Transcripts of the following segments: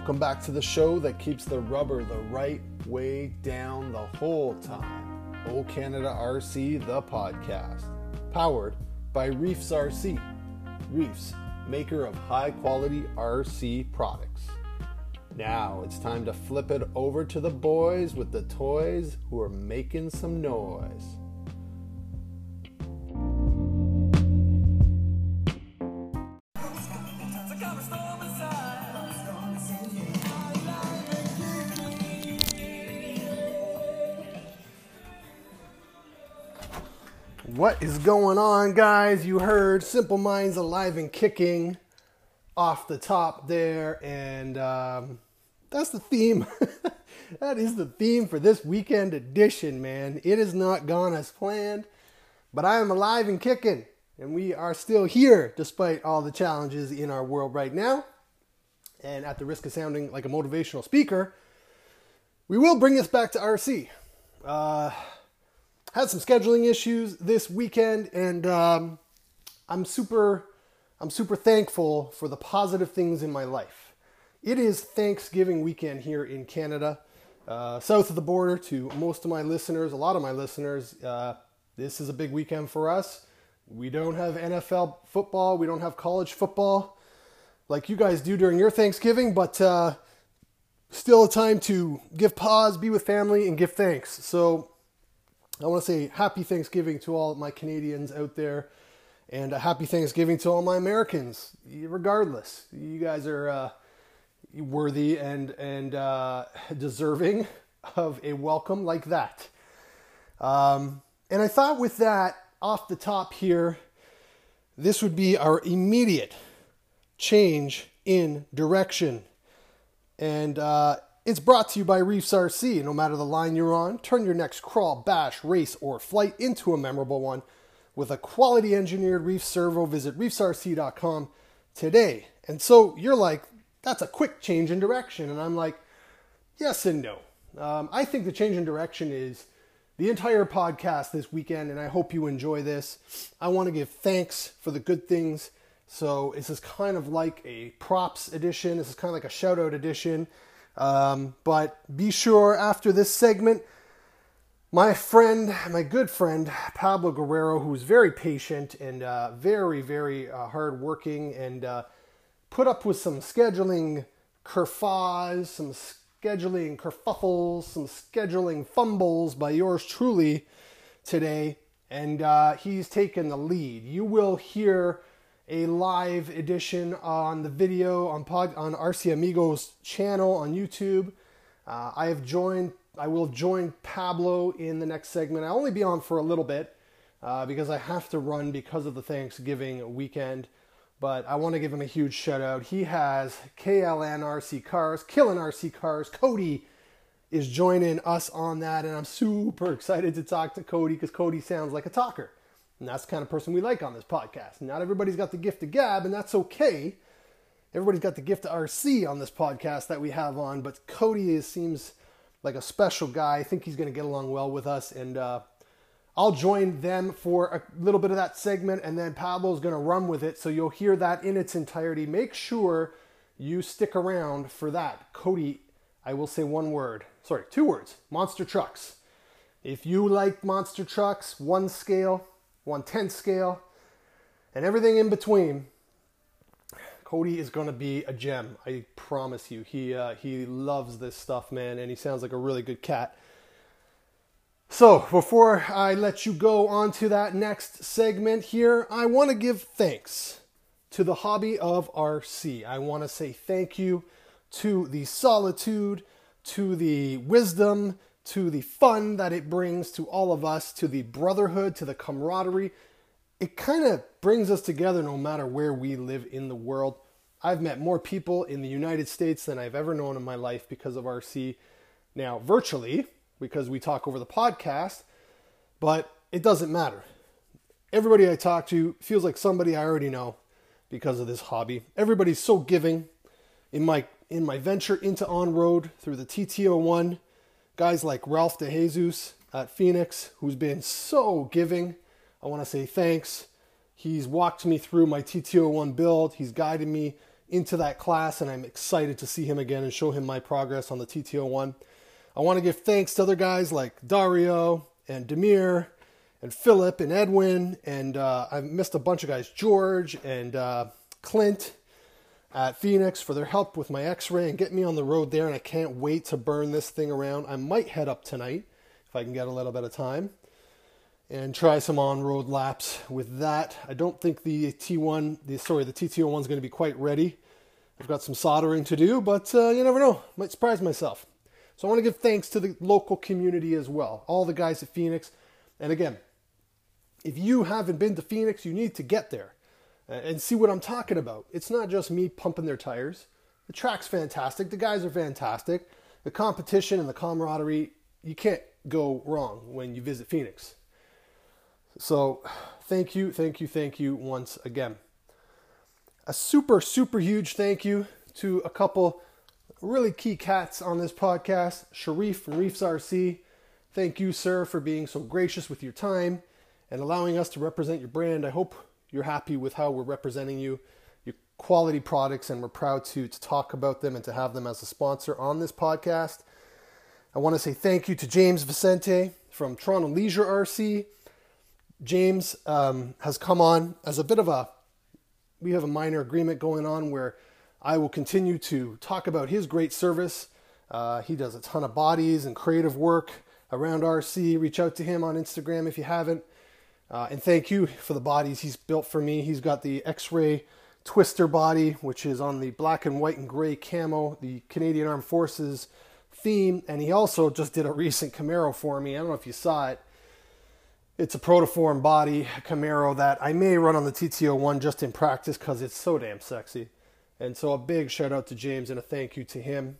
Welcome back to the show that keeps the rubber the right way down the whole time. O Canada RC, the podcast. Powered by Reefs RC. Reefs, maker of high quality RC products. Now it's time to flip it over to the boys with the toys who are making some noise. What is going on, guys? You heard Simple Minds Alive and Kicking off the top there, and um, that's the theme. that is the theme for this weekend edition, man. It has not gone as planned, but I am alive and kicking, and we are still here despite all the challenges in our world right now. And at the risk of sounding like a motivational speaker, we will bring this back to RC. Uh, had some scheduling issues this weekend, and um, I'm super, I'm super thankful for the positive things in my life. It is Thanksgiving weekend here in Canada, uh, south of the border. To most of my listeners, a lot of my listeners, uh, this is a big weekend for us. We don't have NFL football, we don't have college football like you guys do during your Thanksgiving, but uh, still a time to give pause, be with family, and give thanks. So I want to say happy Thanksgiving to all my Canadians out there, and a happy Thanksgiving to all my Americans. Regardless, you guys are uh, worthy and and uh, deserving of a welcome like that. Um, and I thought with that off the top here, this would be our immediate change in direction. And uh, it's brought to you by Reefs RC. No matter the line you're on, turn your next crawl, bash, race, or flight into a memorable one with a quality engineered reef servo. Visit reefsrc.com today. And so you're like, that's a quick change in direction. And I'm like, yes and no. Um, I think the change in direction is the entire podcast this weekend, and I hope you enjoy this. I want to give thanks for the good things. So this is kind of like a props edition. This is kind of like a shout out edition. Um, but be sure after this segment, my friend, my good friend Pablo Guerrero, who's very patient and uh, very, very uh, hardworking, and uh, put up with some scheduling kerfuffles, some scheduling kerfuffles, some scheduling fumbles by yours truly today, and uh, he's taken the lead. You will hear a live edition on the video on pod, on RC Amigos channel on YouTube. Uh, I have joined. I will join Pablo in the next segment. I'll only be on for a little bit uh, because I have to run because of the Thanksgiving weekend. But I want to give him a huge shout out. He has KLN RC Cars, Killing RC Cars. Cody is joining us on that, and I'm super excited to talk to Cody because Cody sounds like a talker. And that's the kind of person we like on this podcast. Not everybody's got the gift of gab, and that's okay. Everybody's got the gift of RC on this podcast that we have on, but Cody is, seems like a special guy. I think he's going to get along well with us, and uh, I'll join them for a little bit of that segment, and then Pablo's going to run with it, so you'll hear that in its entirety. Make sure you stick around for that. Cody, I will say one word, sorry, two words monster trucks. If you like monster trucks, one scale, 110 scale, and everything in between. Cody is going to be a gem. I promise you. He uh, he loves this stuff, man, and he sounds like a really good cat. So, before I let you go on to that next segment here, I want to give thanks to the hobby of RC. I want to say thank you to the solitude, to the wisdom, to the fun that it brings to all of us, to the brotherhood, to the camaraderie. It kind of brings us together no matter where we live in the world. I've met more people in the United States than I've ever known in my life because of RC. Now, virtually, because we talk over the podcast, but it doesn't matter. Everybody I talk to feels like somebody I already know because of this hobby. Everybody's so giving. In my in my venture into on road through the TT01, guys like Ralph DeJesus at Phoenix, who's been so giving. I want to say thanks. He's walked me through my TT01 build. He's guided me into that class, and I'm excited to see him again and show him my progress on the TT01. I want to give thanks to other guys like Dario and Demir and Philip and Edwin, and uh, I missed a bunch of guys, George and uh, Clint at Phoenix for their help with my x-ray and get me on the road there and I can't wait to burn this thing around. I might head up tonight if I can get a little bit of time and try some on-road laps with that. I don't think the T1, the sorry, the TT01 is going to be quite ready. I've got some soldering to do, but uh, you never know. Might surprise myself. So I want to give thanks to the local community as well. All the guys at Phoenix. And again, if you haven't been to Phoenix, you need to get there and see what I'm talking about. It's not just me pumping their tires. The track's fantastic. The guys are fantastic. The competition and the camaraderie, you can't go wrong when you visit Phoenix. So, thank you, thank you, thank you once again. A super, super huge thank you to a couple really key cats on this podcast Sharif from Reefs RC. Thank you, sir, for being so gracious with your time and allowing us to represent your brand. I hope you're happy with how we're representing you, your quality products, and we're proud to, to talk about them and to have them as a sponsor on this podcast. I want to say thank you to James Vicente from Toronto Leisure RC. James um, has come on as a bit of a, we have a minor agreement going on where I will continue to talk about his great service. Uh, he does a ton of bodies and creative work around RC. Reach out to him on Instagram if you haven't. Uh, and thank you for the bodies he's built for me. He's got the X-ray twister body, which is on the black and white and gray camo, the Canadian Armed Forces theme. And he also just did a recent Camaro for me. I don't know if you saw it. It's a protoform body Camaro that I may run on the TT01 just in practice because it's so damn sexy. And so a big shout out to James and a thank you to him.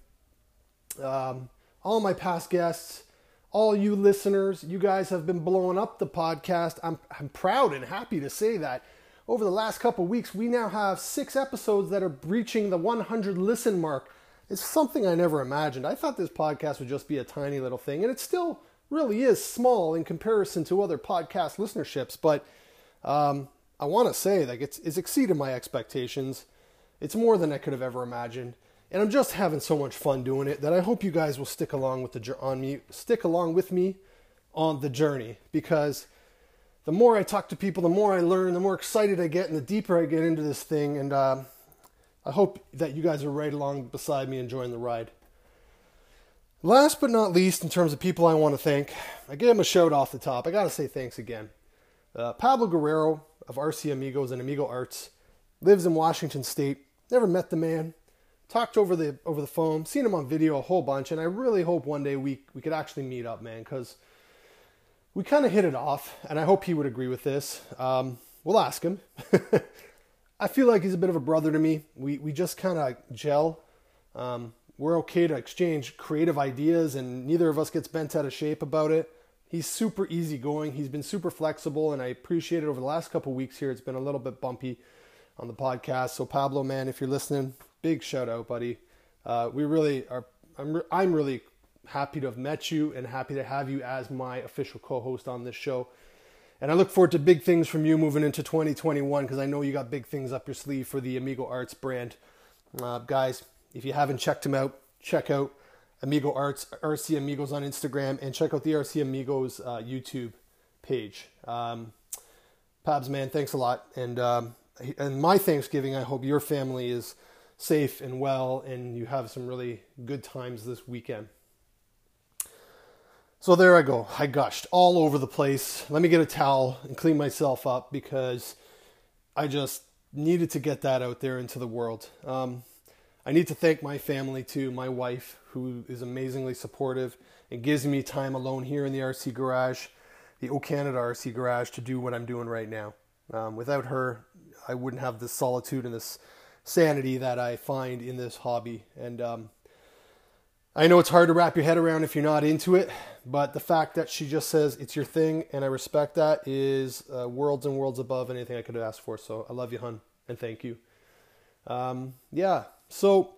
Um, all my past guests, all you listeners, you guys have been blowing up the podcast. I'm, I'm proud and happy to say that. Over the last couple weeks, we now have six episodes that are breaching the 100 listen mark. It's something I never imagined. I thought this podcast would just be a tiny little thing, and it still really is small in comparison to other podcast listenerships. But um, I want to say, like, it's, it's exceeded my expectations. It's more than I could have ever imagined and I'm just having so much fun doing it that I hope you guys will stick along with the on me stick along with me on the journey because the more I talk to people, the more I learn, the more excited I get, and the deeper I get into this thing. And uh, I hope that you guys are right along beside me enjoying the ride. Last but not least, in terms of people I want to thank, I gave him a shout off the top. I got to say thanks again. Uh, Pablo Guerrero of RC Amigos and Amigo Arts lives in Washington State. Never met the man, talked over the over the phone, seen him on video a whole bunch, and I really hope one day we we could actually meet up, man, because we kind of hit it off, and I hope he would agree with this. Um, we'll ask him. I feel like he's a bit of a brother to me. We we just kind of gel. Um, we're okay to exchange creative ideas, and neither of us gets bent out of shape about it. He's super easygoing. He's been super flexible, and I appreciate it over the last couple weeks here. It's been a little bit bumpy on the podcast. So Pablo, man, if you're listening, big shout out, buddy. Uh, we really are. I'm, re- I'm really happy to have met you and happy to have you as my official co-host on this show. And I look forward to big things from you moving into 2021 because I know you got big things up your sleeve for the Amigo Arts brand. Uh, guys, if you haven't checked them out, check out Amigo Arts, RC Amigos on Instagram, and check out the RC Amigos uh, YouTube page. Um, Pabs, man, thanks a lot. And um, and my Thanksgiving, I hope your family is safe and well, and you have some really good times this weekend. So there I go. I gushed all over the place. Let me get a towel and clean myself up because I just needed to get that out there into the world. Um, I need to thank my family too, my wife, who is amazingly supportive and gives me time alone here in the RC garage, the O Canada RC garage, to do what I'm doing right now. Um, without her, I wouldn't have this solitude and this sanity that I find in this hobby. And um, I know it's hard to wrap your head around if you're not into it, but the fact that she just says it's your thing, and I respect that, is uh, worlds and worlds above anything I could have asked for. So I love you, hun, and thank you. Um, yeah, so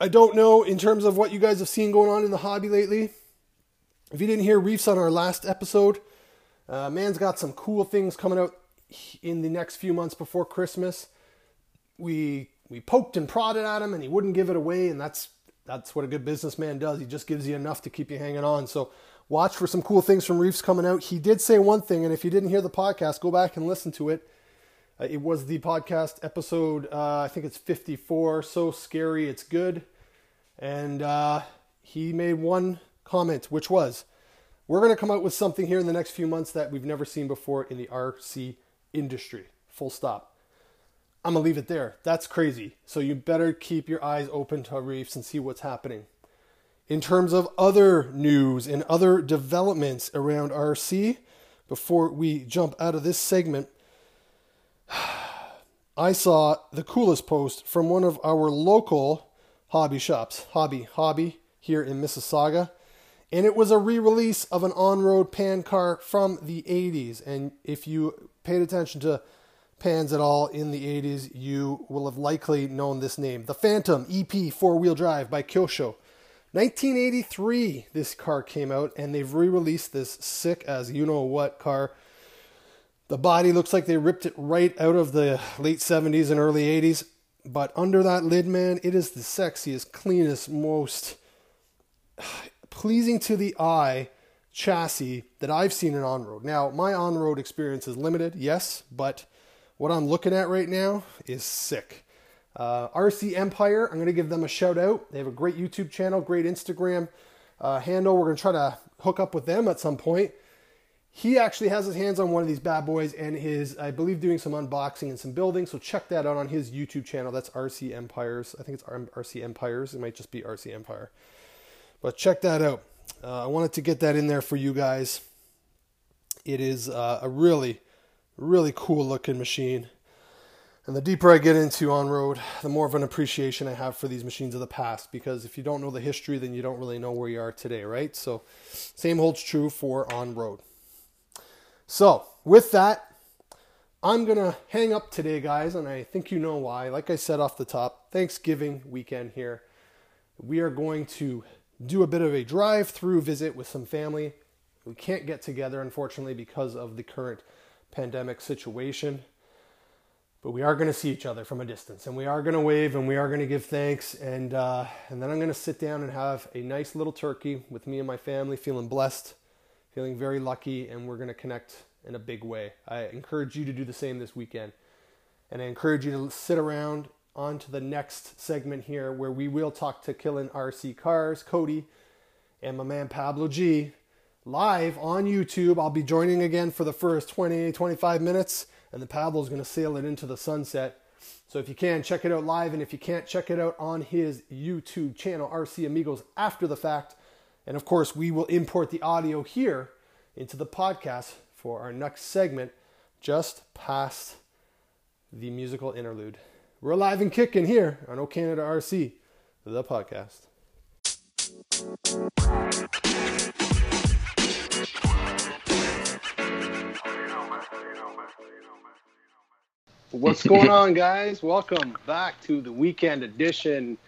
I don't know in terms of what you guys have seen going on in the hobby lately. If you didn't hear Reefs on our last episode, uh, man's got some cool things coming out in the next few months before Christmas we we poked and prodded at him, and he wouldn't give it away, and that's that's what a good businessman does. He just gives you enough to keep you hanging on. So watch for some cool things from Reefs coming out. He did say one thing, and if you didn't hear the podcast, go back and listen to it. Uh, it was the podcast episode, uh, I think it's 54. So scary, it's good. And uh, he made one comment, which was, We're going to come out with something here in the next few months that we've never seen before in the RC industry. Full stop. I'm going to leave it there. That's crazy. So you better keep your eyes open to reefs and see what's happening. In terms of other news and other developments around RC, before we jump out of this segment, I saw the coolest post from one of our local hobby shops, Hobby Hobby, here in Mississauga. And it was a re release of an on road pan car from the 80s. And if you paid attention to pans at all in the 80s, you will have likely known this name the Phantom EP four wheel drive by Kyosho. 1983, this car came out, and they've re released this sick as you know what car. The body looks like they ripped it right out of the late 70s and early 80s, but under that lid, man, it is the sexiest, cleanest, most pleasing to the eye chassis that I've seen in on road. Now, my on road experience is limited, yes, but what I'm looking at right now is sick. Uh, RC Empire, I'm going to give them a shout out. They have a great YouTube channel, great Instagram uh, handle. We're going to try to hook up with them at some point. He actually has his hands on one of these bad boys and is, I believe, doing some unboxing and some building. So check that out on his YouTube channel. That's RC Empires. I think it's RC Empires. It might just be RC Empire. But check that out. Uh, I wanted to get that in there for you guys. It is uh, a really, really cool looking machine. And the deeper I get into on road, the more of an appreciation I have for these machines of the past. Because if you don't know the history, then you don't really know where you are today, right? So, same holds true for on road. So, with that, I'm going to hang up today, guys, and I think you know why. Like I said off the top, Thanksgiving weekend here. We are going to do a bit of a drive through visit with some family. We can't get together, unfortunately, because of the current pandemic situation. But we are going to see each other from a distance, and we are going to wave, and we are going to give thanks, and uh, and then I'm going to sit down and have a nice little turkey with me and my family, feeling blessed, feeling very lucky, and we're going to connect in a big way. I encourage you to do the same this weekend, and I encourage you to sit around on to the next segment here, where we will talk to Killin RC Cars, Cody, and my man Pablo G, live on YouTube. I'll be joining again for the first 20, 25 minutes and the paddle is going to sail it into the sunset. So if you can, check it out live, and if you can't, check it out on his YouTube channel, RC Amigos, after the fact. And of course, we will import the audio here into the podcast for our next segment, just past the musical interlude. We're alive and kicking here on O Canada RC, the podcast. What's going on, guys? Welcome back to the weekend edition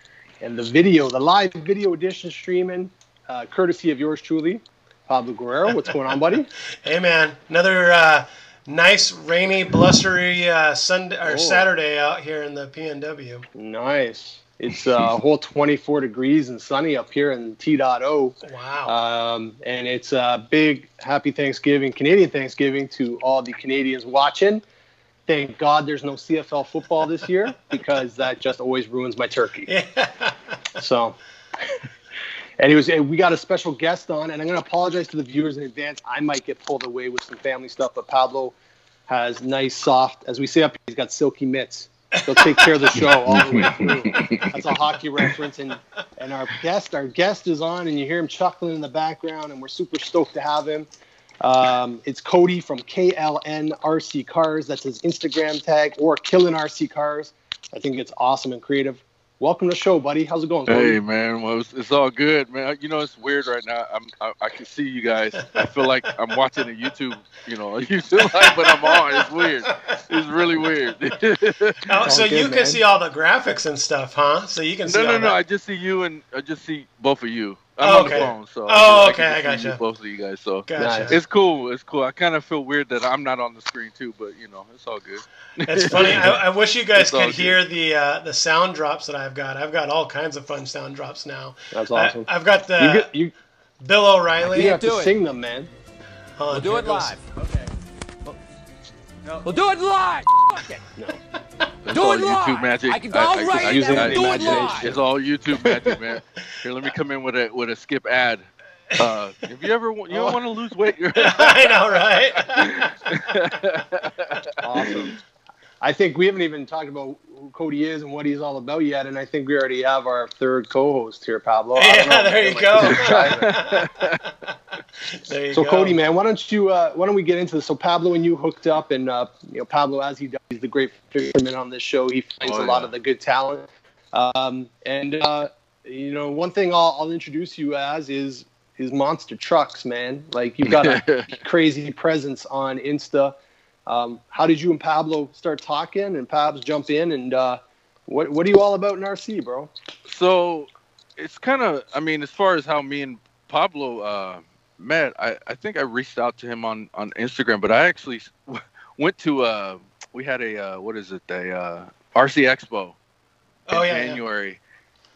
and the video, the live video edition streaming, uh, courtesy of yours truly, Pablo Guerrero. What's going on, buddy? hey, man. Another uh, nice, rainy, blustery uh, Sunday or oh. Saturday out here in the PNW. Nice. It's uh, a whole 24 degrees and sunny up here in T.O. Wow. Um, and it's a big happy Thanksgiving, Canadian Thanksgiving to all the Canadians watching thank God there's no CFL football this year because that just always ruins my turkey. Yeah. so, anyways, eh, we got a special guest on, and I'm going to apologize to the viewers in advance. I might get pulled away with some family stuff, but Pablo has nice, soft, as we say up here, he's got silky mitts. He'll take care of the show all the way through. That's a hockey reference, and and our guest, our guest is on, and you hear him chuckling in the background, and we're super stoked to have him. Um, it's Cody from KLNRC Cars. That's his Instagram tag, or Killin RC Cars. I think it's awesome and creative. Welcome to the show, buddy. How's it going? Cody? Hey, man. Well, it's, it's, all good, man. You know, it's weird right now. I'm, I, I, can see you guys. I feel like I'm watching a YouTube, you know, a YouTube live, but I'm on. It's weird. It's really weird. oh, so good, you man. can see all the graphics and stuff, huh? So you can. See. No, no, no. I just see you, and I just see both of you. I'm Oh, on okay. the phone, so Oh, I okay, can I just see gotcha. Both of you guys, so Gotcha. It's cool. It's cool. I kind of feel weird that I'm not on the screen too, but you know, it's all good. It's funny. I, I wish you guys It's all could good. hear the uh, the sound drops that I've got. I've got all kinds of fun sound drops now. That's awesome. I, have got the you, get, you, Bill O'Reilly. you have do to it. sing them, man. Hold We'll do it live. Okay. We'll do it live. Fuck it. No. It's Do all it live. YouTube magic. I can go right in there and do it live. It's all YouTube magic, man. Here, let me come in with a with a skip ad. Uh, if you ever wa- you Oh. want to lose weight, I know, right? Awesome. I think we haven't even talked about who Cody is and what he's all about yet, and I think we already have our third co-host here, Pablo. I don't yeah, know, there you like- go. there you So go. Cody, man, why don't you uh, why don't we get into this? So Pablo and you hooked up, and uh, you know Pablo, as he does, he's the great fisherman on this show. He finds Oh, a lot of the good talent, um, and uh, you know one thing I'll, I'll introduce you as is is monster trucks, man. Like you've got a crazy presence on Insta. Um, how did you and Pablo start talking? And Pabs jump in, and uh, what what are you all about in RC, bro? so it's kind of i mean as far as how me and pablo uh met i i think i reached out to him on on instagram but i actually went to uh we had a uh what is it a uh rc expo in Oh, yeah, yeah. january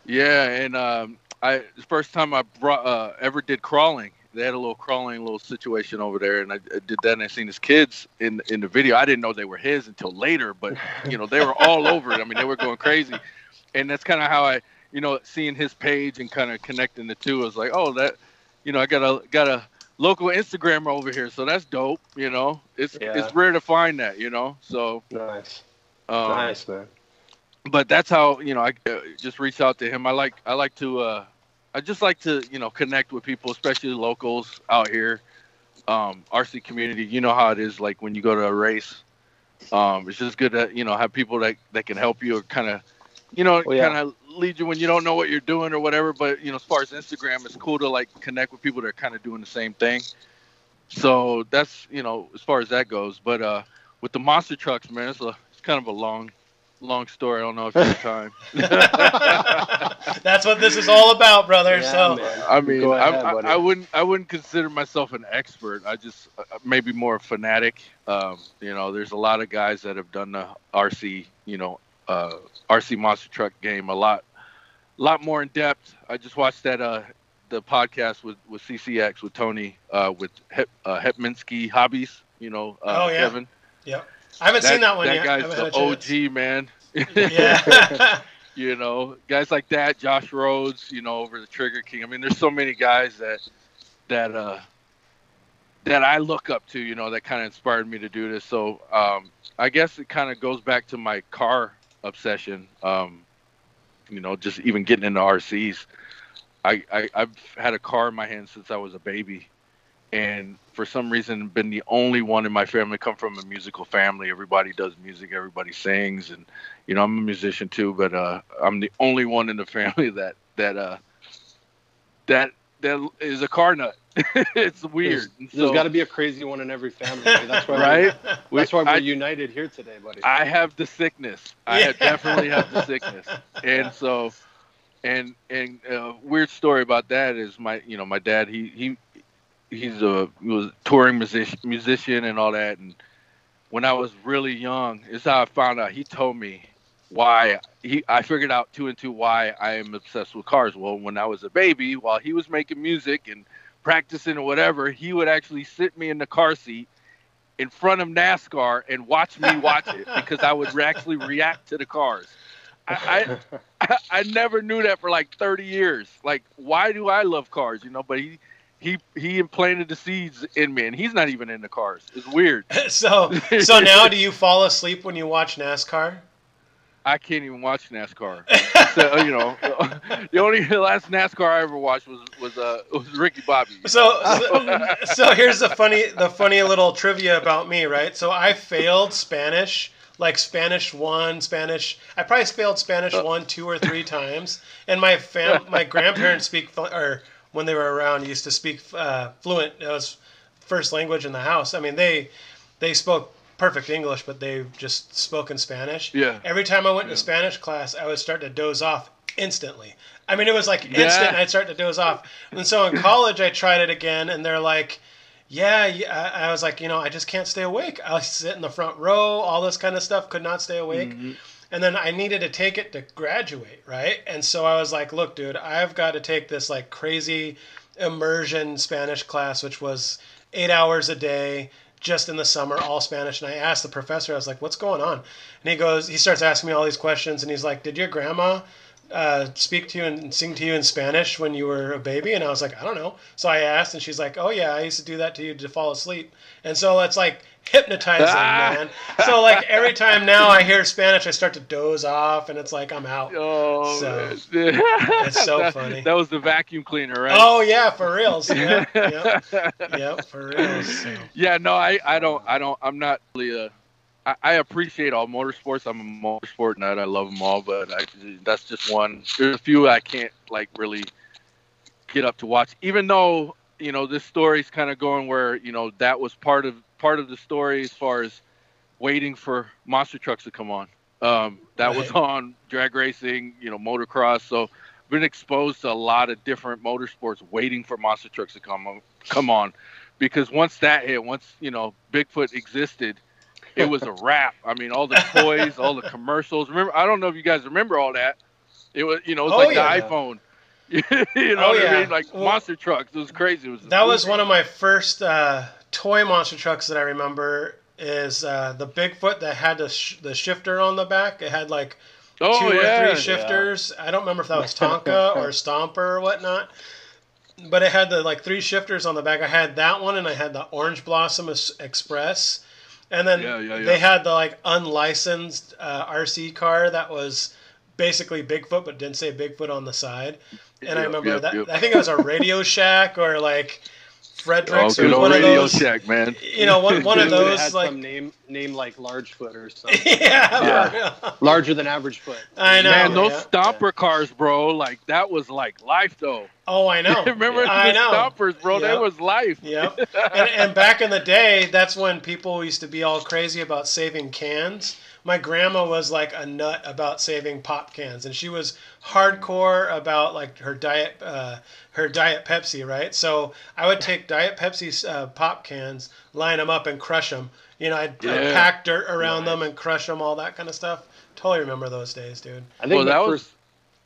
yeah, and um i the first time i brought uh ever did crawling they had a little crawling little situation over there and i, I did that and i seen his kids in in the video i didn't know they were his until later but you know they were all over it i mean they were going crazy and that's kind of how I, you know, seeing his page and kind of connecting the two. I was like, oh, that, you know, I got a got a local Instagrammer over here, so that's dope. You know, it's Yeah. it's rare to find that. You know, so Nice, um, nice, man. but that's how you know I uh, just reached out to him. I like I like to uh, I just like to you know connect with people, especially locals out here, um, RC community. You know how it is like when you go to a race. Um, it's just good to you know have people that that can help you or kind of you know Oh, yeah. kind of lead you when you don't know what you're doing or whatever. But you know as far as Instagram, it's cool to like connect with people that are kind of doing the same thing. So that's you know as far as that goes. But uh, with the monster trucks, man, it's a it's kind of a long long story. I don't know if you have time. That's what this is all about, brother. Yeah, so man. I mean, Go I, ahead, I. I wouldn't, I wouldn't consider myself an expert. I just uh, maybe more a fanatic. Um, you know, there's a lot of guys that have done the RC, you know, uh, RC monster truck game a lot, lot more in depth. I just watched that uh, the podcast with with CCX with Tony uh, with Hep, uh, Hepminski Hobbies. You know, uh, Oh, yeah. Kevin. I haven't seen that one That yet. I guy's haven't the chance. OG man. Yeah. you know, guys like that, Josh Rhodes, you know, over the Trigger King. I mean, there's so many guys that that uh that I look up to, you know, that kind of inspired me to do this. So, um I guess it kind of goes back to my car obsession. Um you know, just even getting into RCs. I, I I've had a car in my hand since I was a baby. And for some reason been the only one in my family come from a musical family. Everybody does music, everybody sings and you know, I'm a musician too, but uh, I'm the only one in the family that that uh, that that is a car nut. it's weird. There's so got to be a crazy one in every family. That's why right. We're, that's why we're I- united here today, buddy. I have the sickness. I Yeah. definitely have the sickness, and so, and and uh, weird story about that is my you know my dad he he he's a he was a touring musician musician and all that, and when I was really young, is how I found out. He told me why he I figured out two and two why I am obsessed with cars. Well, when I was a baby, while he was making music and practicing or whatever, he would actually sit me in the car seat in front of NASCAR and watch me watch it because I would actually react to the cars. I, I I never knew that for like 30 years. Like, why do I love cars? You know, but he he he implanted the seeds in me, and he's not even in the cars. It's weird. so so now do you fall asleep when you watch NASCAR? I can't even watch NASCAR. so, you know, the only the last NASCAR I ever watched was was uh was Ricky Bobby. So, so so here's the funny the funny little trivia about me, right? So I failed Spanish, like Spanish one, Spanish. I probably failed Spanish one, two or three times. And my fam, my grandparents speak or when they were around used to speak uh, fluent. It was first language in the house. I mean they they spoke perfect English, but they just spoke in Spanish. Yeah. Every time I went Yeah. to Spanish class, I would start to doze off instantly. I mean, it was like instant. Yeah. I'd start to doze off. And so in college, I tried it again, and they're like, "Yeah." yeah. I I was like, you know, I just can't stay awake. I sit in the front row, all this kind of stuff. Could not stay awake. And then I needed to take it to graduate, right? And so I was like, look, dude, I've got to take this like crazy immersion Spanish class, which was eight hours a day, just in the summer, all Spanish. And I asked the professor, I was like, what's going on? And he goes, he starts asking me all these questions, and he's like, did your grandma uh, speak to you and sing to you in Spanish when you were a baby? And I was like, I don't know. So I asked, and she's like, Oh yeah, I used to do that to you to fall asleep. And so it's like hypnotizing, Ah. man. So like every time now I hear Spanish, I start to doze off, and it's like I'm out. Oh, So, it's so That- funny. That was the vacuum cleaner, right? Oh yeah, for reals. Yeah, yeah, yeah, for reals. So. Yeah, no, I, I don't, I don't, I'm not really. Uh, I, I appreciate all motorsports. I'm a motorsport nut. I love them all, but I, that's just one. There's a few I can't like really get up to watch. Even though you know this story's kind of going where you know that was part of part of the story as far as waiting for monster trucks to come on. Um, that was on drag racing, you know, motocross. So I've been exposed to a lot of different motorsports, waiting for monster trucks to come on, come on, because once that hit, once you know Bigfoot existed, it was a wrap. I mean, all the toys, all the commercials. Remember, I don't know if you guys remember all that. It was, you know, it was Oh, like yeah. the iPhone. you know Oh, what yeah. I mean? Like Well, monster trucks. It was crazy. It was That was one of my first uh, toy monster trucks that I remember. Is uh, the Bigfoot that had the sh- the shifter on the back? It had like oh, two yeah. or three shifters. I don't remember if that was Tonka or Stomper or whatnot. But it had the like three shifters on the back. I had that one, and I had the Orange Blossom Es- Express, and then Yeah, yeah, yeah. they had the like unlicensed uh, RC car that was basically Bigfoot, but didn't say Bigfoot on the side. And I remember yep, that. yep. I think it was a Radio Shack or like Oh, Fredericks good or old one of Radio those. Shack, man. You know, one, one of those like some name name like Largefoot or something. yeah, Yeah. larger than average foot. I know. Man, those yeah. stomper cars, bro, like that was like life, though. Oh, I know. Remember I the know. stompers, bro? Yep. That was life. Yep. And, and back in the day, that's when people used to be all crazy about saving cans. My grandma was like a nut about saving pop cans, and she was hardcore about like her diet, uh, her diet Pepsi, right? So I would take diet Pepsi uh, pop cans, line them up, and crush them. You know, I'd, I'd pack dirt around them and crush them, all that kind of stuff. Totally remember those days, dude. I think Well, my that was- first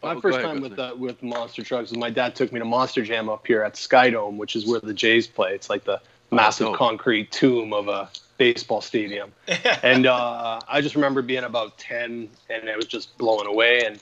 my Oh, first ahead, time with uh, with monster trucks was my dad took me to Monster Jam up here at Skydome, which is where the Jays play. It's like the massive dope. concrete tomb of a baseball stadium. and uh, I just remember being about ten, and it was just blowing away. And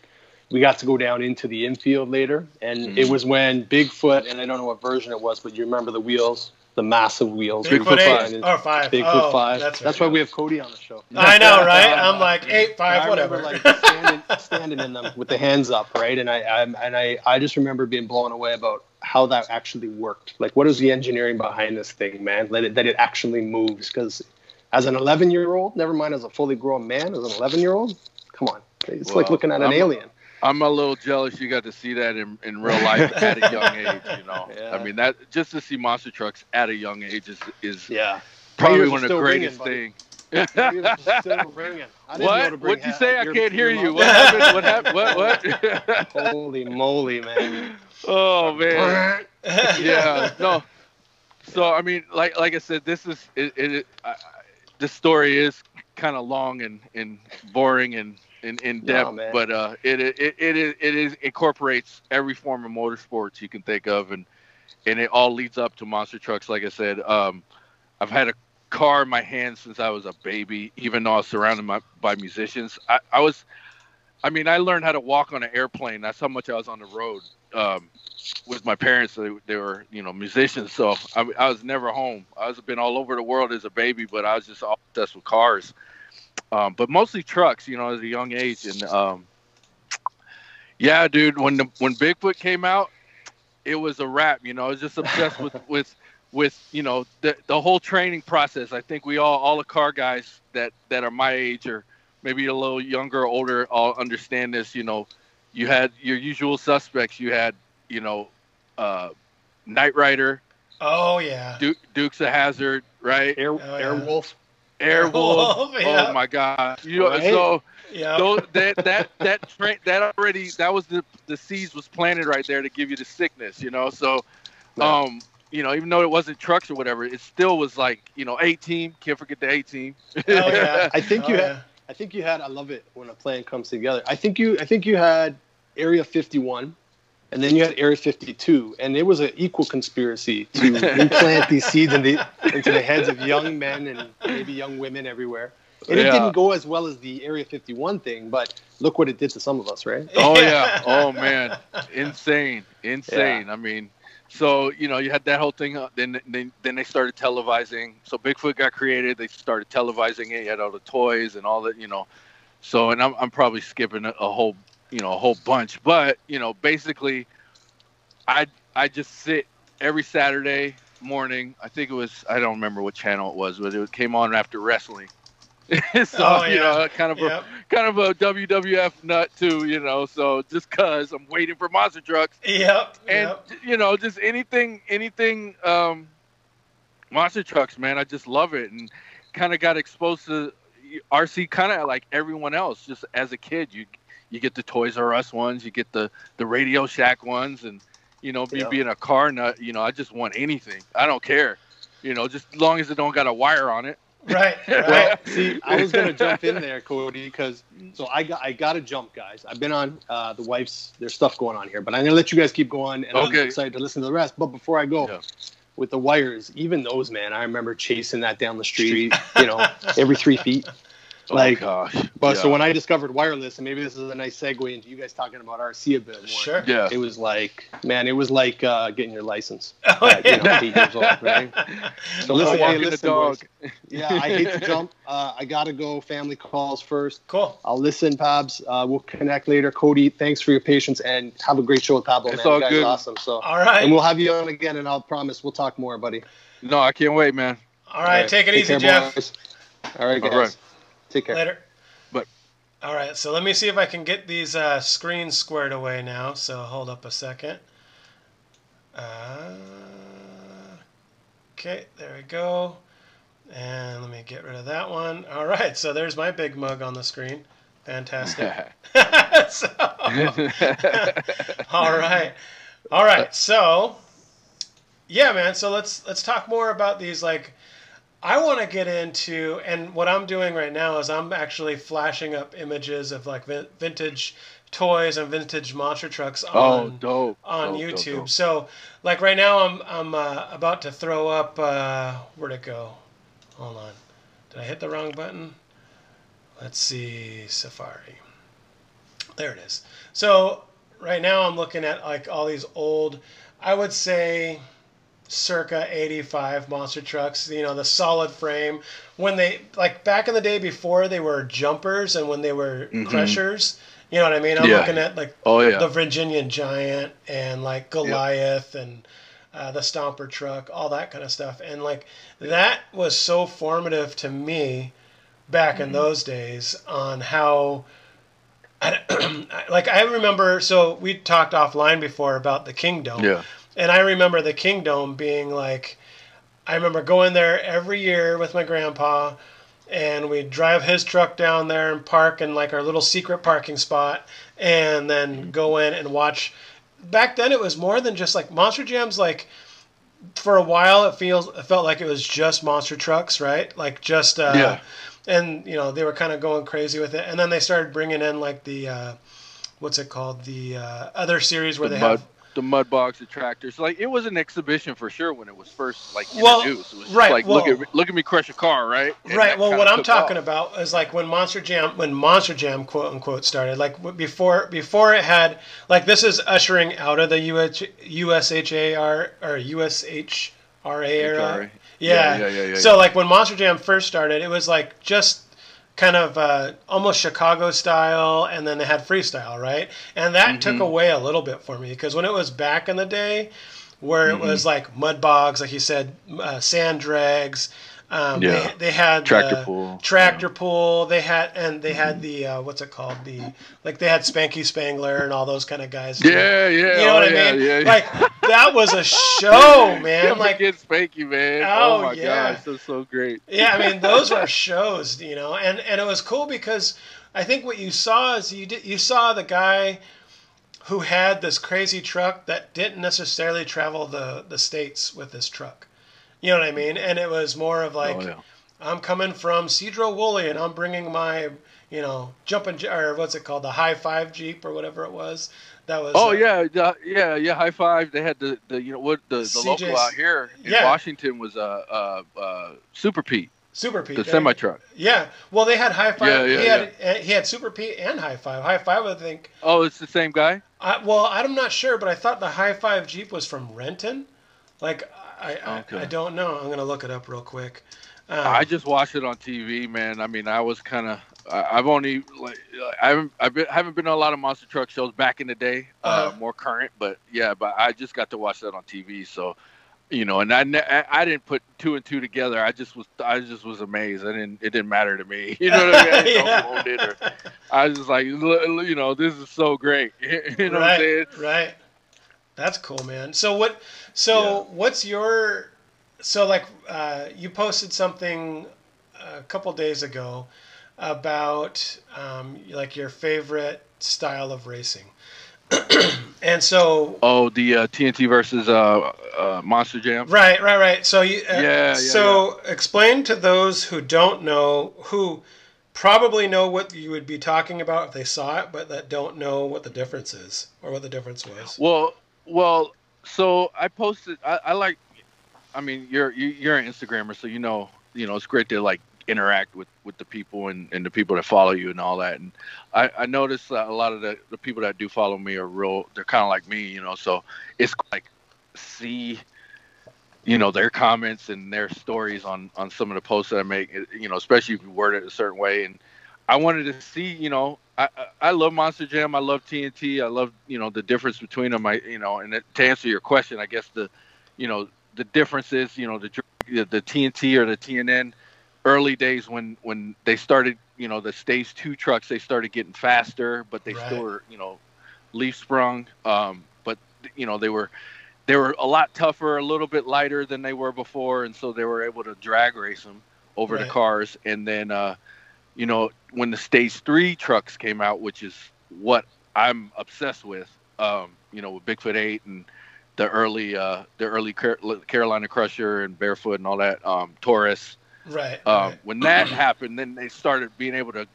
we got to go down into the infield later, and Mm-hmm. it was when Bigfoot, and I don't know what version it was, but you remember the wheels, the massive wheels. Bigfoot, five. eight or five. Bigfoot oh, five. That's, That's, right. why we have Cody on the show. I know, right? I'm like eight, five, I whatever. remember like standing, standing in them with the hands up, right? And I, I and I, I just remember being blown away about how that actually worked. Like, what is the engineering behind this thing, man? That it, that it actually moves. Because as an 11 year old, never mind as a fully grown man, as an 11 year old, come on, it's like looking at an I'm- alien. I'm a little jealous you got to see that in, in real life at a young age. You know, Yeah. I mean that just to see monster trucks at a young age is is Yeah, probably one of the greatest things. Still ringing. I didn't know What? to What'd you say? I your- can't hear you. What happened? What happened? What? What? Holy moly, man! oh man. yeah, no. So I mean, like like I said, this is it. it I, I, this story is kind of long and, and boring and in, in depth, man. but uh, it, it it it is it is incorporates every form of motorsports you can think of, and and it all leads up to monster trucks. Like I said, um, I've had a car in my hand since I was a baby, even though I was surrounded by, by musicians. I, I was, I mean, I learned how to walk on an airplane. That's how much I was on the road. Um, with my parents. They, they were, you know, musicians. So I, I was never home. I was been all over the world as a baby, but I was just obsessed with cars. Um, but mostly trucks, you know, at a young age. And um, yeah, dude, when the when Bigfoot came out, it was a wrap. You know, I was just obsessed with with with you know the the whole training process. I think we all all the car guys that that are my age or maybe a little younger or older all understand this. You know, you had your usual suspects. You had you know, uh, Knight Rider, Oh yeah. Duke, Dukes of Hazzard, right? Air, Oh, yeah. Airwolf. Airwolf. Wolf, yeah. Oh my god! You know, Right? so Yeah. those, that that that train that already that was the the seeds was planted right there to give you the sickness. You know, so um you know even though it wasn't trucks or whatever, it still was like you know A-Team. Can't forget the A-Team. Oh, yeah. I think Oh, you yeah. had. I think you had. I love it when a plan comes together. I think you. I think you had Area 51, and then you had Area 52, and it was an equal conspiracy to implant these seeds in the, into the heads of young men and maybe young women everywhere. And it didn't go as well as the Area 51 thing, but look what it did to some of us, right? Oh yeah. Oh man. Insane. Insane. I mean, so you know, you had that whole thing. uh, Then then then they started televising. So Bigfoot got created. They started televising it. You had all the toys and all that. You know. So and I'm I'm probably skipping a, a whole you know a whole bunch, but you know basically, I I just sit every Saturday morning. I think it was I don't remember what channel it was, but it came on after wrestling. so Oh, you know, kind of a kind of a WWF nut too, you know. So just cause I'm waiting for monster trucks, Yep. and yep. you know, just anything, anything, um, monster trucks, man. I just love it, and kind of got exposed to RC, kind of like everyone else. Just as a kid, you you get the Toys R Us ones, you get the the Radio Shack ones, and you know, me Yeah. being a car nut, you know, I just want anything. I don't care, you know, just as long as it don't got a wire on it. Right. Well, Right. see, I was gonna jump in there, Cody, because so I got I got to jump, guys. I've been on uh, the wife's. There's stuff going on here, but I'm gonna let you guys keep going, and I'm excited to listen to the rest. But before I go, Yeah. with the wires, even those, man, I remember chasing that down the street, you know, every three feet. Like, oh, gosh, But so when I discovered wireless, and maybe this is a nice segue into you guys talking about RC a bit more. Sure. yeah, It was like, man, it was like uh, getting your license. Oh, at, you know, yeah. eight years old, right? So Oh, listen, hey, listen, dog. boys. Yeah, I hate to jump. Uh, I gotta go. Family calls first. Cool. I'll listen, Pabs. Uh, we'll connect later. Cody, thanks for your patience and have a great show with Pablo. It's man. all You guys good. awesome. So, All right. and we'll have you on again, and I'll promise we'll talk more, buddy. No, I can't wait, man. All right. Take it easy, care, Jeff. boys. All right, guys. right. Take care. Later. But- all right, so let me see if I can get these uh, screens squared away now. So hold up a second. Uh, okay, there we go. And let me get rid of that one. All right, so there's my big mug on the screen. Fantastic. so, all right, all right. So, yeah, man. So let's let's talk more about these like I want to get into, and what I'm doing right now is I'm actually flashing up images of like vin- vintage toys and vintage monster trucks oh, on dope. on dope, YouTube. dope. So, like right now, I'm I'm uh, about to throw up. Uh, where'd it go? Hold on. Did I hit the wrong button? Let's see, Safari. There it is. So right now, I'm looking at like all these old. I would say circa 85 monster trucks you know the solid frame when they like back in the day before they were jumpers and when they were crushers you know what i mean i'm Mm-hmm. Yeah. looking at like Oh yeah. the Virginian Giant and like Goliath and uh, the Stomper truck, all that kind of stuff. And like that was so formative to me back Mm-hmm. in those days on how. I, like I remember, so we talked offline before about the Kingdome, yeah. And I remember the Kingdome being like, I remember going there every year with my grandpa, and we'd drive his truck down there and park in like our little secret parking spot, and then go in and watch. Back then, it was more than just like Monster Jams. Like for a while, it feels it felt like it was just monster trucks, right? Like just uh, Yeah. and you know they were kind of going crazy with it, and then they started bringing in like the uh, what's it called the uh, other series where the they mud, have the mud box, the tractors. Like it was an exhibition for sure when it was first like Well, introduced. it was right, like look well- at look at me crush a car, right? And right. Well, what I'm talking off. about is like when Monster Jam, when Monster Jam quote unquote started. Like before, before it had like this is ushering out of the UH, USHAR or USHRA era. Yeah. Yeah, yeah, yeah, yeah, So like when Monster Jam first started, it was like just kind of uh, almost Chicago style, and then they had freestyle, right? And that Mm-hmm. took away a little bit for me because when it was back in the day, where Mm-hmm. it was like mud bogs, like you said, uh, sand drags. Um, Yeah. they, they had Tractor the pull, tractor pool. They had and they had the uh, what's it called? The like they had Spanky Spangler and all those kind of guys. Yeah, yeah. You know oh, what I yeah, mean? Yeah, yeah. Like that was a show, man. Can't Like, forget Spanky, man. Oh, Oh, my yeah. gosh, that's so great. yeah, I mean, those were shows, you know, and and it was cool because I think what you saw is you did, you saw the guy who had this crazy truck that didn't necessarily travel the the states with this truck. You know what I mean? And it was more of like, oh yeah. I'm coming from Sedro-Woolley and I'm bringing my, you know, jumping or what's it called, the high five Jeep or whatever it was. That was. Oh uh, yeah, yeah, yeah. High five. They had the, the you know what the, the CJ's local out here in yeah. Washington was uh, uh, uh, Super Pete, Super Pete. the semi truck. Yeah. Well, they had high five. Yeah, yeah, he had uh, he had Super Pete and high five. High five, I think. Oh, it's the same guy. I, well, I'm not sure, but I thought the high five Jeep was from Renton. Like, I I, Okay. I don't know. I'm gonna look it up real quick. Um, I just watched it on TV, man. I mean, I was kind of. I've only like I haven't I've been, haven't been to a lot of monster truck shows back in the day, uh, Uh-huh. more current, but yeah, but I just got to watch that on TV, so you know, and I ne- I didn't put two and two together. I just was I just was amazed. I didn't it didn't matter to me. You know what I mean? I didn't Yeah. it or I was just like, "L- you know, this is so great. you know what I'm right, saying? right. That's cool, man. So what? So Yeah. what's your? So like, uh, you posted something a couple days ago about um, like your favorite style of racing, and so Oh, the uh, TNT versus uh, uh, Monster Jam. Right, right, right. So you, uh, Yeah, yeah, so explain to those who don't know, who probably know what you would be talking about if they saw it, but that don't know what the difference is or what the difference was. Well, well, so I posted. I, I like. I mean, you're you, you're an Instagrammer, so you know, you know, it's great to like interact with with the people and, and the people that follow you and all that. And I I noticed that a lot of the the people that do follow me are real. They're kind of like me, you know. So it's like see. You know their comments and their stories on on some of the posts that I make. You know, especially if you word it a certain way. And I wanted to see. You know, I I- love Monster Jam. I love TNT. I love you know the difference between them. I you know, and to answer your question, I guess the you know the difference is you know the dr- the TNT or the TNN early days when when they started you know the stage two trucks they started getting faster, but they Right. still were you know leaf sprung. Um, but you know they were they were a lot tougher, a little bit lighter than they were before, and so they were able to drag race them over Right. the cars. And then, uh, you know, when the stage three trucks came out, which is what I'm obsessed with, um, you know, with Bigfoot Eight and the early, uh, the early Car- Carolina Crusher and Barefoot and all that, um, Taurus. Right. Um, right. when that happened, then they started being able to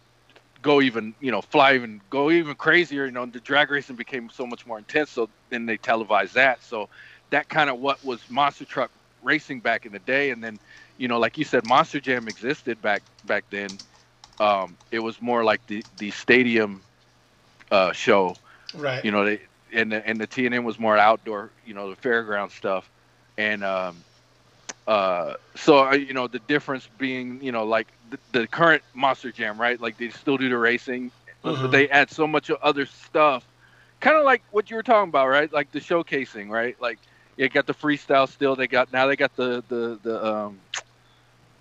go even, you know, fly even, go even crazier. You know, the drag racing became so much more intense. So then they televised that. So that kind of what was monster truck racing back in the day. And then, you know, like you said, Monster Jam existed back back then. Um, it was more like the the stadium uh, show. Right. You know, they and the, and the TNN was more outdoor. You know, the fairground stuff. And um, uh, so uh, you know the difference being you know like the, the current Monster Jam, right? Like they still do the racing, Mhm. but they add so much other stuff, kind of like what you were talking about, right? Like the showcasing, right? Like you got the freestyle still. They got now they got the the the um,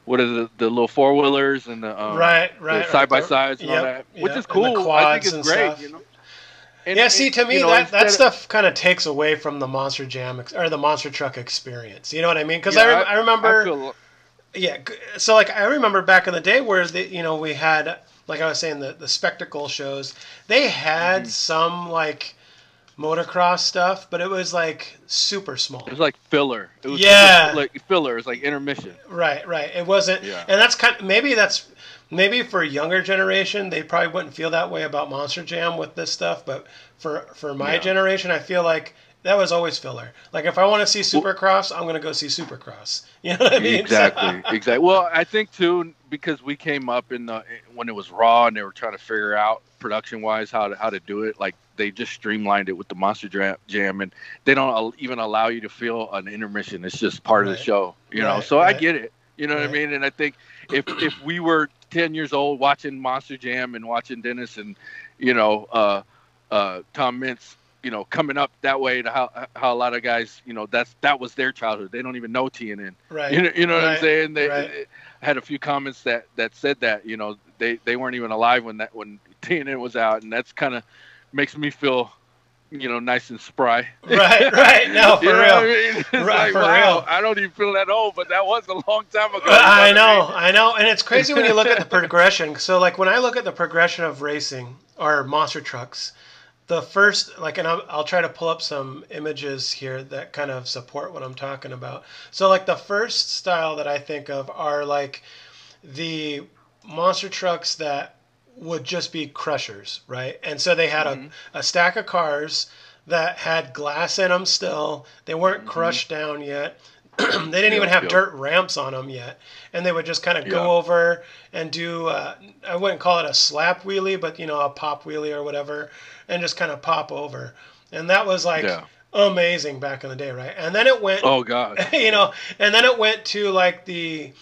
what are the the little four wheelers and the um, right. Right. side by sides and all that, which yep, is cool. I think it's great. stuff. You know. And- yeah, and, see, to me, you know, that, that stuff kind of takes away from the Monster Jam ex- or the Monster Truck experience. You know what I mean? Because Yeah, I, re- I remember. I feel, Yeah, so like I remember back in the day where the you know we had like I was saying the the spectacle shows they had Mm-hmm. some like motocross stuff, but it was like super small. it was like filler. It was Yeah. like filler. It's like intermission. Right, right. It wasn't, Yeah. and that's kind. Of, maybe that's maybe for a younger generation they probably wouldn't feel that way about Monster Jam with this stuff, but for for my Yeah. generation, I feel like that was always filler. Like if I want to see Supercross, I'm gonna go see Supercross. You know what I mean? Exactly exactly well i think too because we came up in the eh, when it was raw and they were trying to figure out production wise how to how to do it like they just streamlined it with the monster jam and they don't even allow you to feel an intermission it's just part of the show you know Right, so i get it you know what i mean and i think if if we were 10 years old watching monster jam and watching dennis and you know uh uh tom meents you know coming up that way to how how a lot of guys you know that's that was their childhood they don't even know tnn right. you know, you know what I'm saying? They, right. they had a few comments that that said that. You know, they they weren't even alive when that when TNN was out, and that's kind of makes me feel you know, nice and spry. Right, right. No, for real. I mean? Right, like, for wow, real. I don't even feel that old, but that was a long time ago. I know, what I know, and it's crazy when you look at the progression. So, like when I look at the progression of racing or monster trucks, the first, like, and I'll, I'll try to pull up some images here that kind of support what I'm talking about. So, like the first style that I think of are like the monster trucks that would just be crushers, right? And so they had Mm-hmm. a, a stack of cars that had glass in them still. They weren't Mm-hmm. crushed down yet. they didn't even have yep. dirt ramps on them yet. And they would just kind of go over and do, uh, I wouldn't call it a slap wheelie, but, you know, a pop wheelie or whatever, and just kind of pop over. And that was like Yeah. amazing back in the day, right? And then it went Oh God. you know, and then it went to like the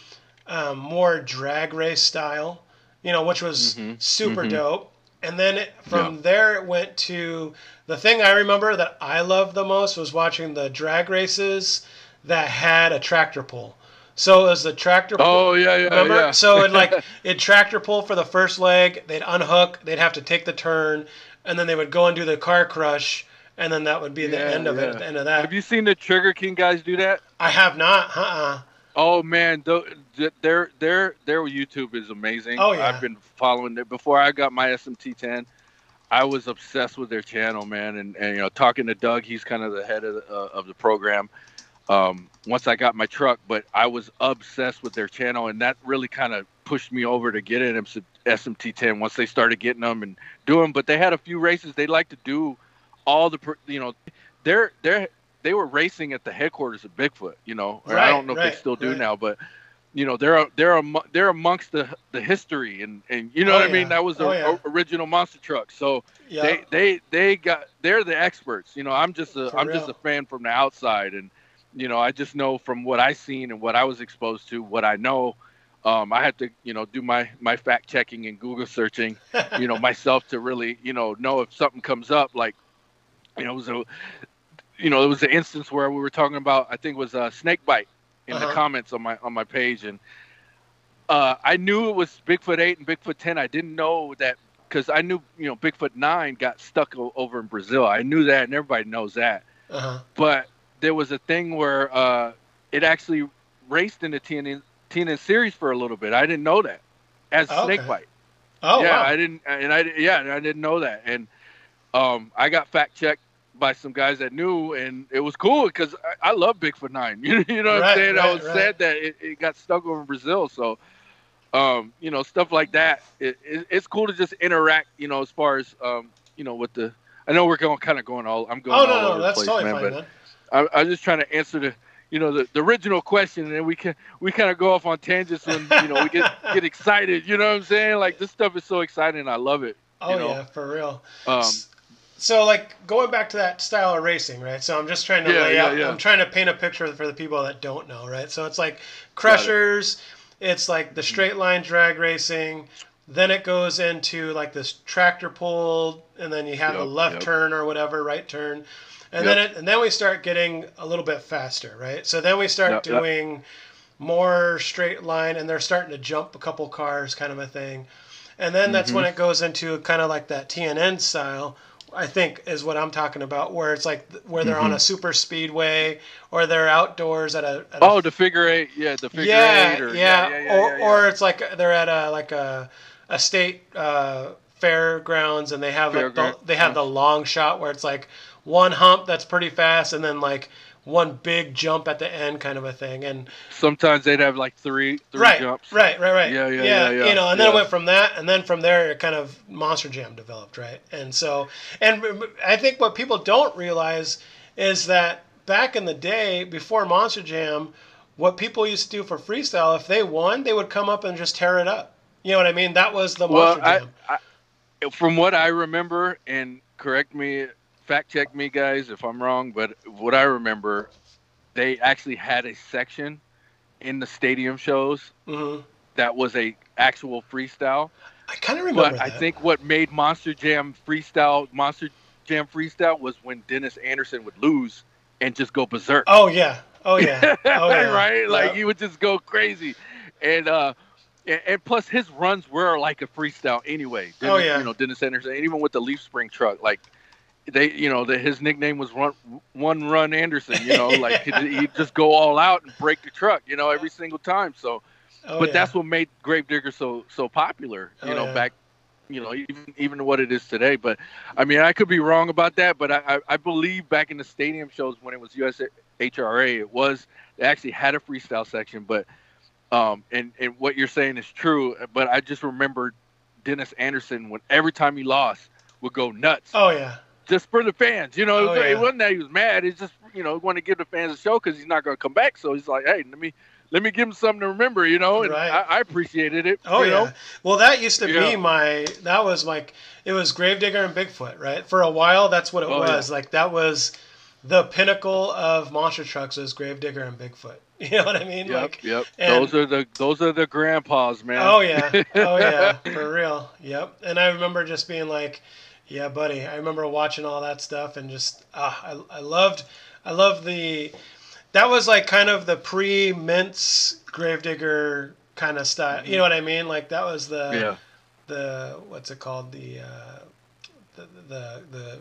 um, more drag race style, you know, which was super dope. And then it, from Mm-hmm. Yeah. there, it went to the thing I remember that I loved the most was watching the drag races that had a tractor pull. So it was the tractor pull. Oh yeah, yeah, Remember? yeah. So it like it tractor pull for the first leg. They'd unhook. They'd have to take the turn, and then they would go and do the car crush, and then that would be the Yeah, end of it. At the end of that, Have you seen the Trigger King guys do that? I have not. Uh. uh Oh man, their their their YouTube is amazing. Oh, yeah. I've been following it before I got my SMT10. I was obsessed with their channel, man, and, and you know, talking to Doug, he's kind of the head of the, uh, of the program. Um, once I got my truck, but I was obsessed with their channel, and that really kind of pushed me over to get an SMT10 once they started getting them and doing. But they had a few races they like to do all the, you know, they're they're they were racing at the headquarters of Bigfoot, you know. Or I don't know if they still do right. now, but you know they're they're they're amongst the the history and and you know Oh, what I mean. That was the Oh, yeah. original monster truck. So Yeah. they they they got they're the experts. You know, I'm just a I'm just a fan from the outside, and you know I just know from what I seen and what I was exposed to, what I know. Um, I had to, you know, do my my fact checking and Google searching, you know, myself to really, you know, know if something comes up. Like, you know, a, you know, it was an instance where we were talking about. I think it was a snake bite in the Uh-huh. comments on my on my page, and uh, I knew it was Bigfoot eight and Bigfoot ten. I didn't know that because I knew, you know, Bigfoot nine got stuck o- over in Brazil. I knew that, and everybody knows that. Uh-huh. But there was a thing where uh, it actually raced in the TNN, TNN series for a little bit. I didn't know that as Okay. snake bite Oh yeah, wow. I didn't, and I yeah, and I didn't know that, and um, I got fact checked by some guys that knew, and it was cool because I, I love Bigfoot Nine. You, you know what Right, I'm saying? I was right. sad that it, it got stuck over in Brazil, so um, you know stuff like that. It, it, it's cool to just interact, you know, as far as um, you know, with the. I know we're going kind of going all. I'm going oh all no, over no, the that's place, totally man, fine, but man. I, I'm just trying to answer the, you know, the, the original question, and then we can we kind of go off on tangents when you know we get get excited. You know what I'm saying? Like this stuff is so exciting. I love it. Oh you know? yeah, for real. Um, So like going back to that style of racing, right? So I'm just trying to Yeah, lay yeah, out. yeah. I'm trying to paint a picture for the people that don't know, right? So it's like crushers. It's like the straight line drag racing. Then it goes into like this tractor pull, and then you have a left yep. turn or whatever, right turn, and Yep. then it, and then we start getting a little bit faster, right? So then we start Yep, yep. doing more straight line, and they're starting to jump a couple cars, kind of a thing. And then that's Mm-hmm. when it goes into kind of like that TNN style, I think is what I'm talking about, where it's like where they're Mm-hmm. on a super speedway or they're outdoors at a, at a oh, the figure eight. Yeah, the figure yeah, eight. Or, yeah, yeah, yeah, or yeah, yeah. or it's like they're at a like a a state uh, fairgrounds and they have like the, they have the long shot where it's like one hump that's pretty fast and then like one big jump at the end kind of a thing and sometimes they'd have like three three right, jumps. right, right, right. Yeah, yeah, yeah, yeah, You know, and then it went from that, and then from there, it kind of Monster Jam developed, right? And so, and I think what people don't realize is that back in the day, before Monster Jam, what people used to do for freestyle, if they won, they would come up and just tear it up. You know what I mean? That was the Well, Monster I, Jam. I, from what I remember, and correct me, fact check me, guys, if I'm wrong, but what I remember, they actually had a section in the stadium shows hmm that was a actual freestyle. I kind of remember But that. I think what made Monster Jam freestyle Monster Jam freestyle was when Dennis Anderson would lose and just go berserk. Oh yeah. Oh yeah. Oh yeah. right? Like he would just go crazy, and uh, and, and plus his runs were like a freestyle anyway. Dennis, Oh, yeah. You know Dennis Anderson, and even with the leaf spring truck, like they you know that his nickname was run one run Anderson. You know, like he'd, just go all out and break the truck. You know, every single time. So, Oh, but yeah. that's what made Gravedigger so so popular. You Oh, know, yeah. back you know even even what it is today. But I mean, I could be wrong about that. But I I, I believe back in the stadium shows when it was USHRA, it was they actually had a freestyle section, but. Um, and, and what you're saying is true, but I just remember Dennis Anderson when every time he lost would go nuts Oh yeah. Just for the fans. You know, it, Oh, was, yeah. it wasn't that he was mad. It's just you know, want to give the fans a show because he's not going to come back. So he's like, hey, let me let me give him something to remember. You know, and Right. I, I appreciated it. Oh you yeah. know? Well, that used to Yeah. be my. That was like it was Gravedigger and Bigfoot, right? For a while, that's what it Oh, yeah. was. Like that was the pinnacle of monster trucks was Gravedigger and Bigfoot. You know what I mean? Yep, like, yep. and- those are the those are the grandpas, man. Oh yeah, oh yeah, for real. Yep. And I remember just being like, "Yeah, buddy." I remember watching all that stuff and just ah, I, I loved, I loved the. That was like kind of the pre-Mints Gravedigger kind of style. You know what I mean? Like that was the yeah, the what's it called the. Uh, the, the the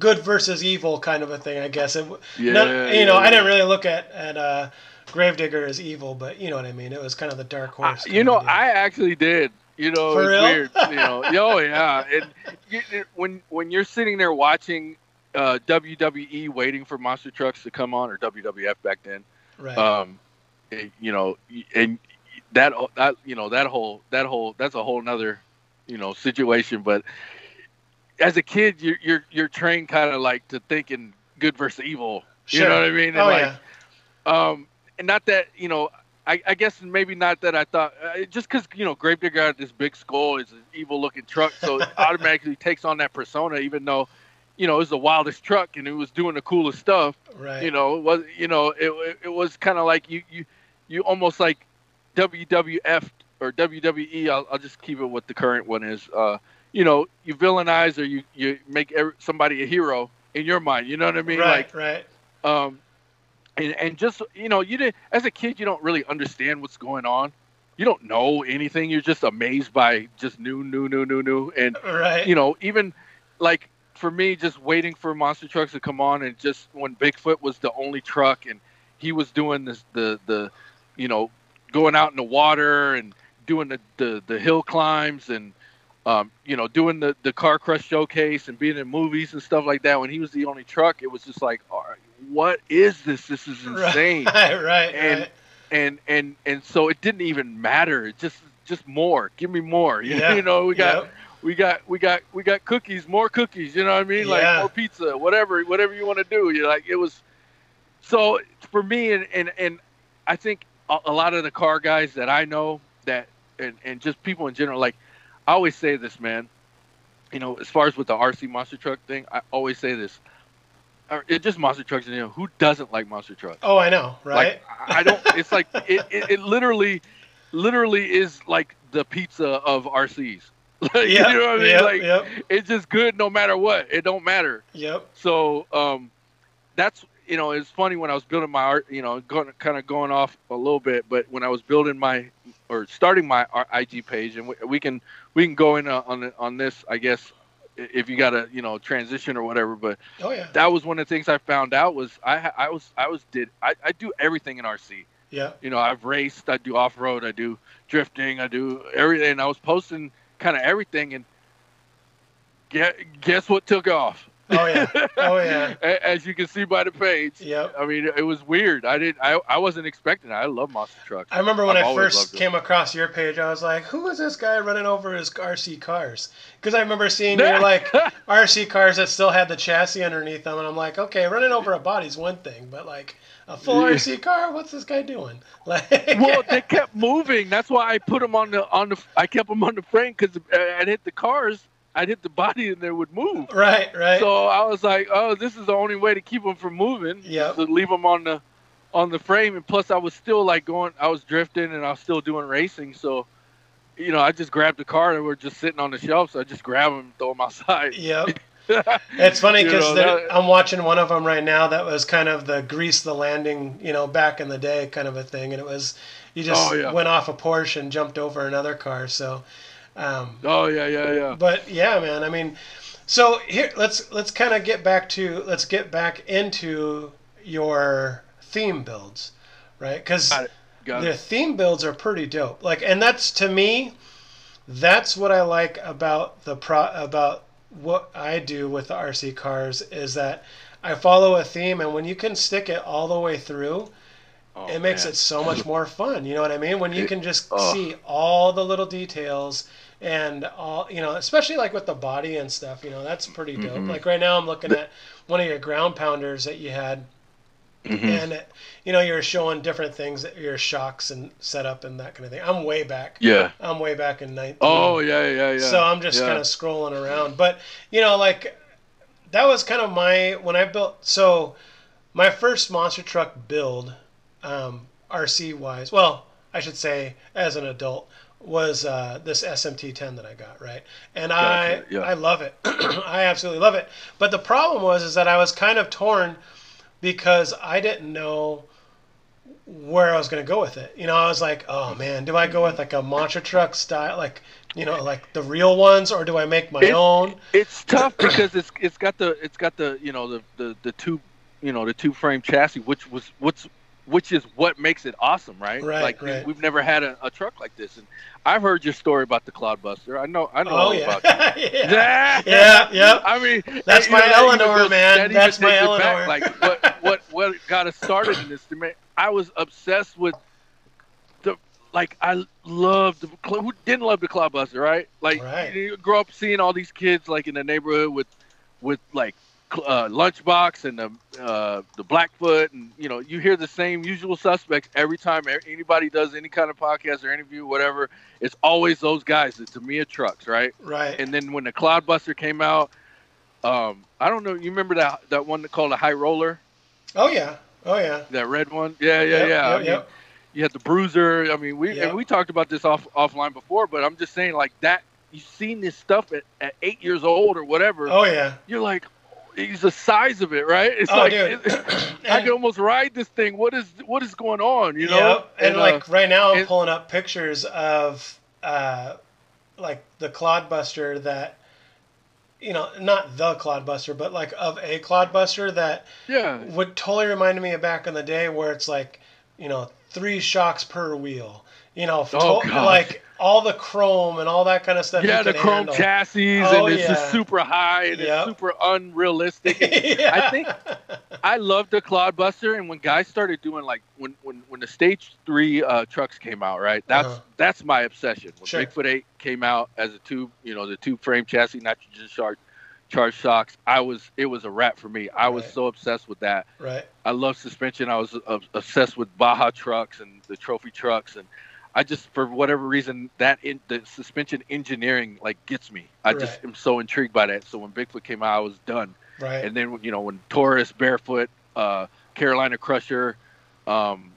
good versus evil kind of a thing, I guess. It, Yeah, none- you know, yeah, I didn't really look at at uh, Gravedigger as evil, but you know what I mean. It was kind of the dark horse. you know. I actually did. You know, For it's real? weird. You know, oh yeah. And you, when when you're sitting there watching uh, WWE waiting for monster trucks to come on, or WWF back then, right. um, it- you know, and that that you know that whole that whole that's a whole nother you know situation. But as a kid, you're you're you're trained kind of like to thinking good versus evil. You know what I mean? And oh like, yeah. um, and not that you know. I, I guess maybe not that I thought uh, just because you know Gravedigger had this big skull, is an evil looking truck, so it automatically takes on that persona. Even though, you know, it was the wildest truck and it was doing the coolest stuff Right. you know it was you know it, it, it was kind of like you you you almost like WWF or WWE I'll, I'll just keep it what the current one is uh you know you villainize or you you make every, somebody a hero in your mind you know what I mean right. right. um and, and just you know you did as a kid you don't really understand what's going on you don't know anything you're just amazed by just new new new new new and Right. you know, even like for me, just waiting for monster trucks to come on, and just when Bigfoot was the only truck, and he was doing this, the the, you know, going out in the water and doing the the, the hill climbs and. Um, you know, doing the, the car crush showcase and being in movies and stuff like that. When he was the only truck, it was just like, all right, what is this? This is insane Right. Right. And- right. and and and so it didn't even matter. It just just more. Give me more. You, Yeah. you know, we got Yep. we got we got we got cookies, more cookies. You know what I mean? Yeah. Like more pizza, whatever whatever you want to do. You like it was. So for me, and and and I think a, a lot of the car guys that I know that and and just people in general, like I always say this, man. You know, as far as with the RC monster truck thing, I always say this. It just monster trucks, you know, who doesn't like monster trucks? Oh, I know. Right. Like I don't. It's like it, it, it literally, literally is like the pizza of RCs. Like, yep. You know what I mean? Yep. like yep. it's just good no matter what. It don't matter. Yep. So um, that's you know it's funny when I was building my art. You know, going kind of going off a little bit, but when I was building my or starting my IG page, and we, we can we can go in uh, on on this, I guess, if you got to you know transition or whatever. But Oh yeah. that was one of the things I found out was I I was I was did I, I do everything in RC. Yeah. You know, I've raced, I do off road, I do drifting, I do everything. I was posting kind of everything, and guess, guess what took off? Oh yeah. Oh yeah. As you can see by the page. Yep. I mean, it was weird. I didn't. I, I wasn't expecting it. I love monster trucks. I remember when I've I first came across your page, I was like, "Who is this guy running over his RC cars?" Because I remember seeing your like RC cars that still had the chassis underneath them, and I'm like, "Okay, running over a body's one thing, but like a full Yeah. RC car, what's this guy doing?" Like, well, they kept moving. That's why I put them on the on the. I kept them on the frame because I'd hit the cars, I'd hit the body, and they would move. right, right, So I was like, oh, this is the only way to keep them from moving. Yeah. To leave them on the on the frame, and plus I was still like going, I was drifting, and I was still doing racing. So, you know, I just grabbed the car and we're just sitting on the shelf. So I just grab them and throw them outside. yep. It's funny You because know, I'm watching one of them right now. That was kind of the grease the landing, you know, back in the day kind of a thing, and it was you just Oh, yeah. went off a Porsche and jumped over another car. So, um, Oh yeah, yeah, yeah. but yeah, man. I mean, So here, let's let's kind of get back to let's get back into your theme builds, right? Because Got it. Got the theme builds are pretty dope. Like, and that's to me, that's what I like about the pro about what I do with the RC cars is that I follow a theme, and when you can stick it all the way through, Oh, it makes man. it so much more fun. You know what I mean? When you can just oh. see all the little details and all, you know, especially like with the body and stuff, you know, that's pretty dope. Mm-hmm. Like right now, I'm looking at one of your ground pounders that you had, Mhm. and it, you know, you're showing different things, your shocks and setup and that kind of thing. I'm way back. Yeah. I'm way back in 19. Oh yeah, yeah, yeah. So I'm just yeah. kind of scrolling around. But, you know, like, that was kind of my, when I built, so my first monster truck build, um, RC wise, well, I should say as an adult, was uh, this SMT10 that I got, right? And I, yeah. I love it. I absolutely love it. But the problem was, is that I was kind of torn because I didn't know where I was going to go with it. You know, I was like, oh man, do I go with like a monster truck style, like, you know, like the real ones, or do I make my It- own? It's tough because it's it's got the it's got the you know the the the two you know the two frame chassis, which was what's which is what makes it awesome, right? Right, Like right. we've never had a, a truck like this, and I've heard your story about the Clodbuster. I know I know Oh all yeah, about you. yeah, yeah, yeah. I mean, That's my know, that Eleanor, goes- man. that That's my it back. Eleanor. Like what what what got us started in this? Man, I was obsessed with the like I loved the who didn't love the Clodbuster, right? Like Right. you grow up seeing all these kids like in the neighborhood with with like uh, lunchbox and the uh, the Blackfoot, and you know you hear the same usual suspects every time anybody does any kind of podcast or interview, whatever. It's always those guys, the Tamiya trucks, right? right. And then when the Clodbuster came out, um, I don't know. You remember that that one called a High Roller, oh yeah, oh yeah. that red one? Yeah, yeah, Yep, yeah. I Yep, mean, yep. you had the Bruiser. I mean, we and we talked about this off offline before, but I'm just saying like that. You've seen this stuff at, at eight years old or whatever. Oh yeah. You're like, he's the size of it, right? It's Oh, like dude. it- I And- can almost ride this thing. What is what is going on? You know? Yep. And, uh, like right now, I'm and- pulling up pictures of uh, like the Clodbuster that, you know, not the Clodbuster, but like of a Clodbuster that yeah, would totally remind me of back in the day where it's like, you know, three shocks per wheel. You know, Oh, to- like all the chrome and all that kind of stuff. yeah, the chrome handle. chassis Oh, and it's yeah. just super high and Yep. it's super unrealistic. Yeah. I think I loved the Clodbuster, and when guys started doing like when when when the Stage Three uh, trucks came out, right? That's Uh-huh. that's my obsession. When Sure. Bigfoot Eight came out as a tube, you know, the tube frame chassis, nitrogen charge charged shocks. I was it was a wrap for me. I was so obsessed with that. right. I love suspension. I was uh, obsessed with Baja trucks and the trophy trucks, and I just for whatever reason that in the suspension engineering like gets me. I just am so intrigued by that. So when Bigfoot came out, I was done. Right. And then you know when Taurus, Barefoot, uh, Carolina Crusher, um,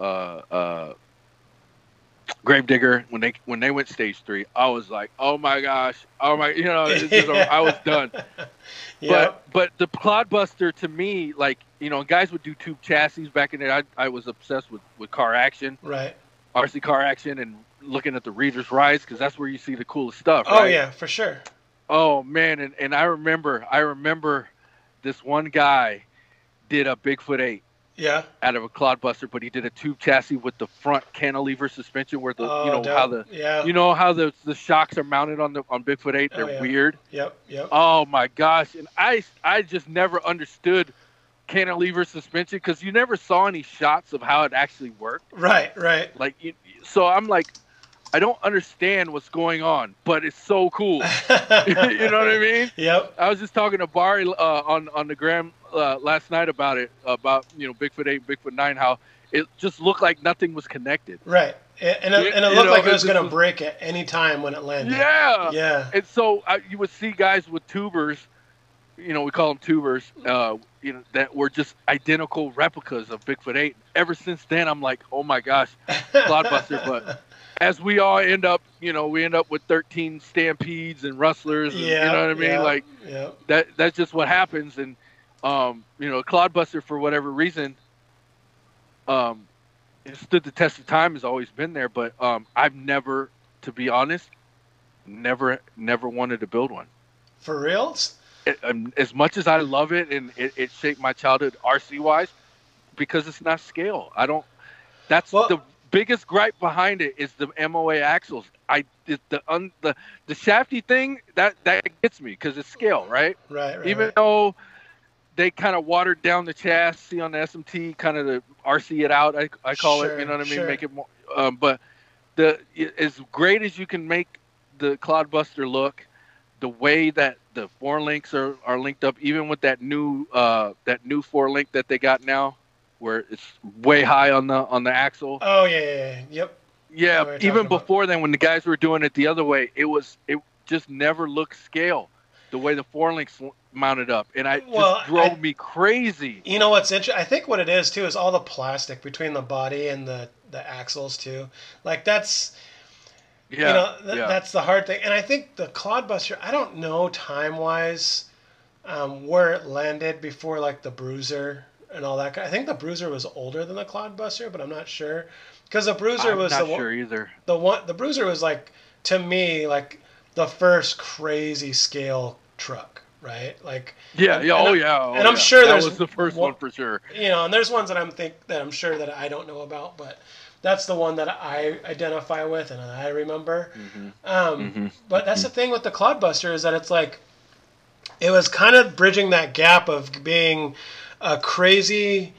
uh, uh, Gravedigger, when they when they went stage three, I was like, oh my gosh, oh my, you know, it's just, I was done. yeah. But but the Clodbuster to me, like you know, guys would do tube chassis back in there. I, I was obsessed with with car action, right. RC car action, and looking at the Reader's Rides because that's where you see the coolest stuff. Oh right? yeah, for sure. Oh man, and, and I remember I remember this one guy did a Bigfoot eight Yeah. out of a Clodbuster, but he did a tube chassis with the front cantilever suspension where the oh, you know dope. how the yeah. you know how the the shocks are mounted on the on Bigfoot eight. Oh, They're yeah. weird. Yep. Yep. Oh my gosh! And I I just never understood cantilever suspension because you never saw any shots of how it actually worked. Right. Right. Like so I'm like, I don't understand what's going on, but it's so cool. you know what I mean? Yep. I was just talking to Barry uh, on on the gram uh, last night about it about you know Bigfoot eight, Bigfoot nine, how it just looked like nothing was connected. Right. And and it, and it looked know, like it it was going to break at any time when it landed. Yeah. Yeah. And so I, you would see guys with tubers, you know, we call them tubers, uh, you know, that were just identical replicas of Bigfoot 8. Ever since then, I'm like, oh my gosh, Clodbuster. But as we all end up, you know, we end up with 13 stampedes and rustlers. And, Yeah. you know what I mean? yeah, Like Yeah. that. That's just what happens. And um, you know, Clodbuster for whatever reason, um, it stood the test of time. Has always been there, but um, I've never, to be honest, never, never wanted to build one. For reals? It, um, as much as I love it and it, it shaped my childhood RC wise, because it's not scale. I don't. That's Well- the biggest gripe behind it is the MOA axles. I the un, the the shafty thing that that gets me because it's scale, right? Right, right. Even right. though they kind of watered down the chassis on the SMT, kind of the RC it out. I, I call Sure, it. You know what I mean? sure. Make it more. Um, but the as great as you can make the Clodbuster look, the way that the four links are, are linked up, even with that new uh, that new four link that they got now, where it's way high on the on the axle. Oh yeah, yeah, yeah. Yep. Yeah, even talking about. before then, when the guys were doing it the other way, it was it just never looked scale, the way the four links mounted up, and I Well, just drove I- me crazy. You know what's interesting? I think what it is too is all the plastic between the body and the the axles too. Like that's Yeah, you know th- yeah. that's the hard thing. And I think the Clodbuster. I don't know time wise um, where it landed before like the Bruiser and all that. I think the Bruiser was older than the Clodbuster, but I'm not sure because the Bruiser I'm was not the one- sure either. the one the Bruiser was like to me like the first crazy scale truck, right? Like Yeah, and- yeah, and oh I- yeah, oh, and I'm yeah. sure that was the first one- one for sure. you know, and there's ones that I'm think that I'm sure that I don't know about, but that's the one that I identify with and I remember. Um, But that's the thing with the Clodbuster is that it's like it was kind of bridging that gap of being a crazy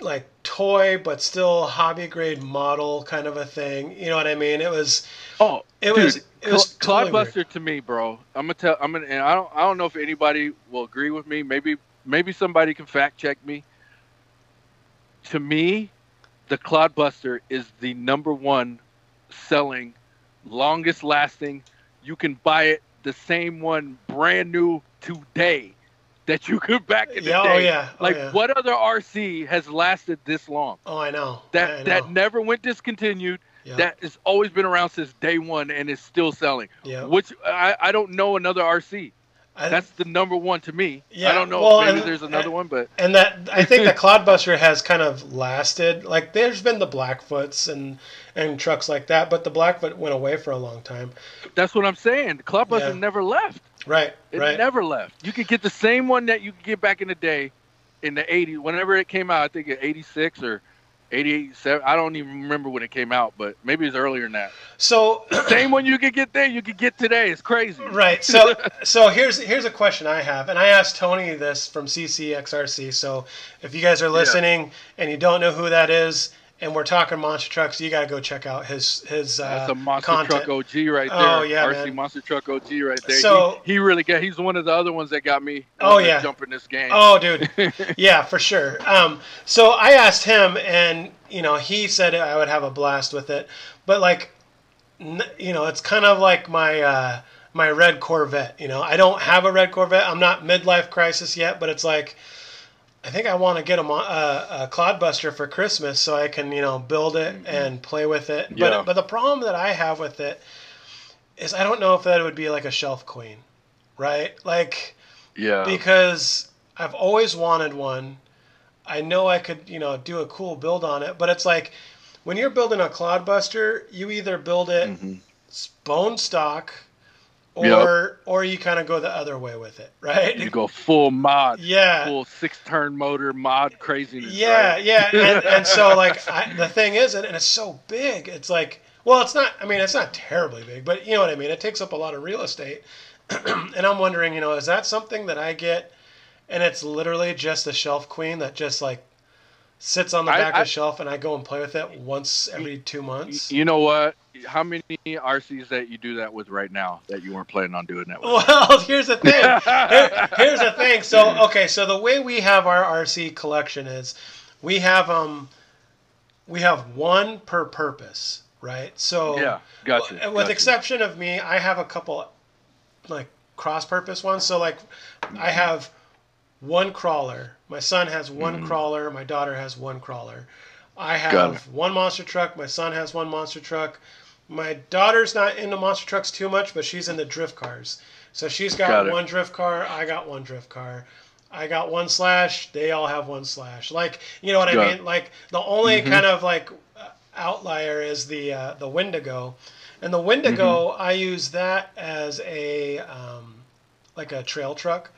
like toy but still hobby grade model kind of a thing. You know what I mean? It was Oh, It dude, was- it was Cl- totally weird. Clodbuster to me, bro. I'm gonna tell. I'm gonna. And I don't. I don't know if anybody will agree with me. Maybe. Maybe somebody can fact check me. To me, the Clodbuster is the number one selling, longest lasting. You can buy it the same one brand new today that you could back in the Yeah, oh, day. yeah, oh, like yeah. what other RC has lasted this long? oh I know. That I know. that never went discontinued Yeah. that has always been around since day one and is still selling. Yeah. Which I, I don't know another RC. I- That's the number one to me. Yeah, I don't know. well, maybe and- there's another and- one, but and that I think that Clodbuster has kind of lasted. Like there's been the Blackfoots and and trucks like that, but the Blackfoot went away for a long time. that's what I'm saying. The Clodbuster Yeah. never left. Right, It right. never left. You could get the same one that you could get back in the day, in the '80s, whenever it came out. I think in '86 or '88, seven. I don't even remember when it came out, but maybe it's earlier than that. So Same one you could get there, you could get today. It's crazy. right. So so here's here's a question I have, and I asked Tony this from CCXRC. So if you guys are listening and you don't know who that is, and we're talking monster trucks, you got to go check out his his uh, That's a monster content. truck OG right there. Oh, yeah, RC man. monster truck OG right there. So- he, he really got. He's one of the other ones that got me. Oh, yeah. jumping this game. Oh, dude. Yeah, for sure. Um, so I asked him, and you know, he said I would have a blast with it. But like, you know, it's kind of like my uh, my red Corvette. You know, I don't have a red Corvette. I'm not midlife crisis yet, but it's like. I think I want to get a, uh, a Clodbuster for Christmas so I can, you know, build it and play with it. Mm-hmm. Yeah. But but the problem that I have with it is I don't know if that would be like a shelf queen, right? Like yeah. because I've always wanted one. I know I could, you know, do a cool build on it, but it's like when you're building a Clodbuster, you either build it Mm-hmm. bone stock, or Yep. or you kind of go the other way with it, right? you go full mod. yeah, Full six turn motor mod craziness. yeah, right? yeah, and, and so like I, the thing is, and it's so big, it's like, well, it's not. I mean, it's not terribly big, but you know what I mean. It takes up a lot of real estate, and I'm wondering, you know, is that something that I get, and it's literally just a shelf queen that just like sits on the back I- of the shelf, and I go and play with it once every two months. You know what? How many RCs that you do that with right now that you weren't planning on doing that with? Well, here's the thing. Here- here's the thing. So, okay, so the way we have our RC collection is, we have um, we have one per purpose, right? So Yeah, gotcha. With gotcha. exception of me, I have a couple like cross-purpose ones. So like, I have one crawler. My son has one crawler. My daughter has one crawler. I Mm-hmm. Have one monster truck. My son has one monster truck. My daughter's not into monster trucks too much, but she's into drift cars. So she's got, Got one drift car. I got one drift car. I got one slash. They all have one slash. Like you know what I Got it. mean? Like the only kind of like uh, outlier is the uh, the Wendigo, And the Wendigo, Mm-hmm. I use that as a um, like a trail truck.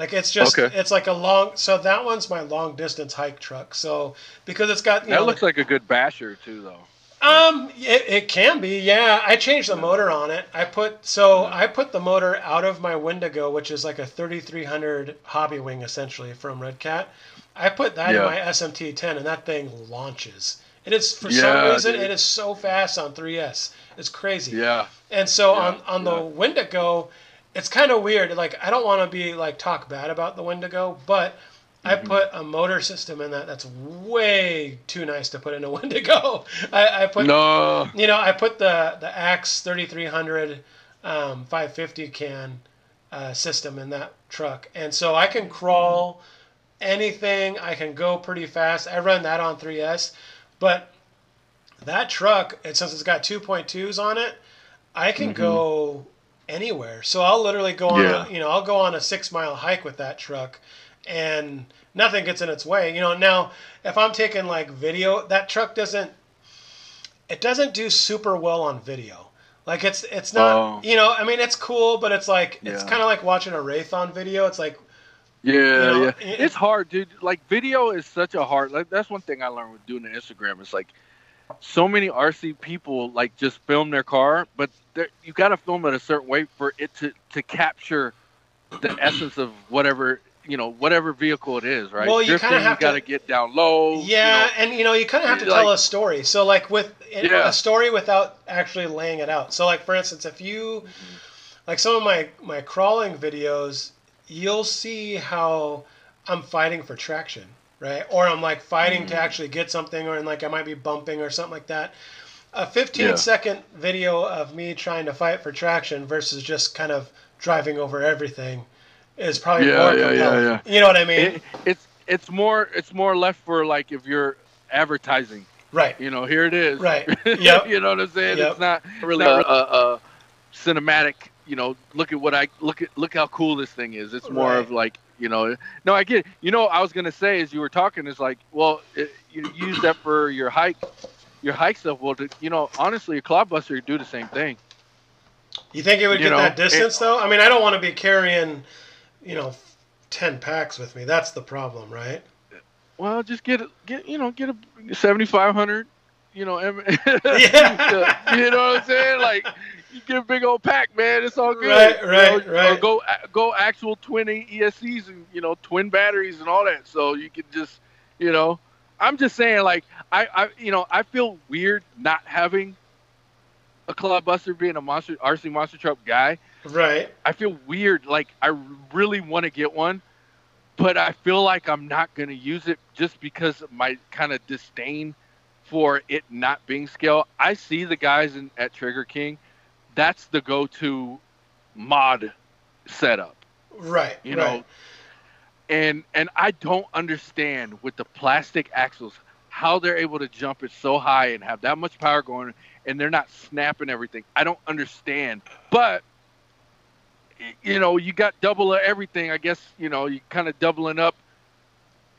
Like it's just Okay. it's like a long. So that one's my long distance hike truck. So because it's got That know, looks like a good basher too, though. um, it, it can be, yeah. I changed the motor on it. I put so I put the motor out of my Wendigo, which is like a 3300 hobby wing essentially from Red Cat. I put that in my SMT10, and that thing launches. It is for Yeah, some reason dude. it is so fast on 3S. It's crazy. Yeah. And so Yeah, on on the yeah. Wendigo, it's kind of weird. Like I don't want to be like talk bad about the Wendigo, but I Mm-hmm. put a motor system in that that's way too nice to put in a Wendigo. I, I put No. you know I put the the Axe 3300 um, 550 can uh, system in that truck, and so I can crawl anything. I can go pretty fast. I run that on 3S, but that truck, since it's got 2.2s on it, I can go anywhere. So I'll literally go on, Yeah. a, you know, I'll go on a six mile hike with that truck, and nothing gets in its way. You know, now if I'm taking like video, that truck doesn't, it doesn't do super well on video. Like it's it's not, Oh. you know, I mean it's cool, but it's like it's kind of like watching a Wraith on video. It's like Yeah, know, yeah. it- It's hard, dude. Like video is such a hard. Like that's one thing I learned with doing the Instagram. It's like so many RC people like just film their car, but they're- you got to film it a certain way for it to to capture the essence of whatever you know, whatever vehicle it is, right? Well, you kind of have got to- get down low. you Yeah, know. and you know, you kind of have to Like- tell a story. So, like with Yeah. a story without actually laying it out. So, like for instance, if you like some of my my crawling videos, you'll see how I'm fighting for traction, right? Or I'm like fighting Mm. to actually get something, or and like I might be bumping or something like that. A 15 Yeah. second video of me trying to fight for traction versus just kind of driving over everything is probably Yeah, more yeah, yeah, compelling. yeah. You know what I mean? It, it's it's more it's more left for like if you're advertising. right. You know, here it is. Right. Yep. you know what I'm saying? Yep. It's not really a, a, a cinematic. You know, look at what I look at. Look how cool this thing is. It's more Right. of like you know. No, I get. It. You know, I was gonna say as you were talking is like, well, it, you use that for your hike, your hike stuff. Well, you know, honestly, a clodbuster would do the same thing. You think it would You get know, that distance though? I mean, I don't want to be carrying, you know, ten packs with me. That's the problem, right? Well, just get it. Get you know, get a 7500. You know, M- Yeah. you know what I'm saying? Like, you get a big old pack, man. It's all good. Right, you right, know? right. Go go actual twin ESCs and you know twin batteries and all that. So you can just, you know, I'm just saying like I I you know I feel weird not having a Clodbuster being a monster RC monster truck guy. Right. I feel weird. Like I really want to get one, but I feel like I'm not gonna use it just because of my kind of disdain for it not being scale. I see the guys in, at Trigger King. That's the go-to mod setup, Right. you right. know. And and I don't understand with the plastic axles how they're able to jump it so high and have that much power going and they're not snapping everything. I don't understand. But you know, you got double everything. I guess you know you kind of doubling up.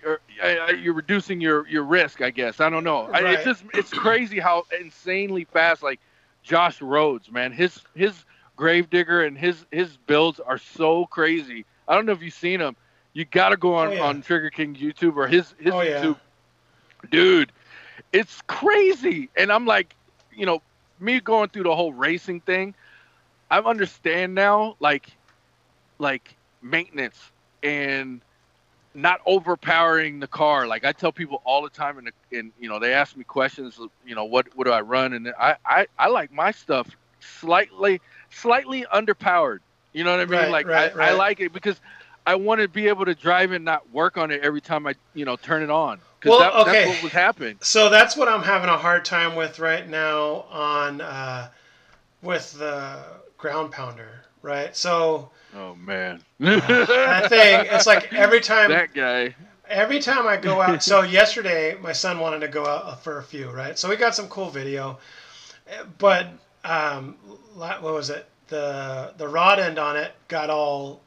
You're, uh, you're reducing your, your risk. I guess I don't know. I, it's just it's crazy how insanely fast. Like Josh Rhodes, man, his his Gravedigger and his his builds are so crazy. I don't know if you've seen them. You got to go on Oh, yeah. on Trigger King YouTube or his his Oh, yeah. YouTube, dude. It's crazy, and I'm like, you know, me going through the whole racing thing. I understand now, like, like maintenance and not overpowering the car. Like I tell people all the time, and in you know, they ask me questions. You know, what what do I run? And I I, I like my stuff slightly slightly underpowered. You know what I mean? Right, like right, I, right. I like it because I want to be able to drive and not work on it every time I you know turn it on. Well, that, okay. that's what was happening. So that's what I'm having a hard time with right now on uh, with the ground pounder. Right. So Oh man, that thing, it's like every time that guy. every time I go out, so yesterday my son wanted to go out for a few, right? So we got some cool video, but um, what was it? The the rod end on it got all,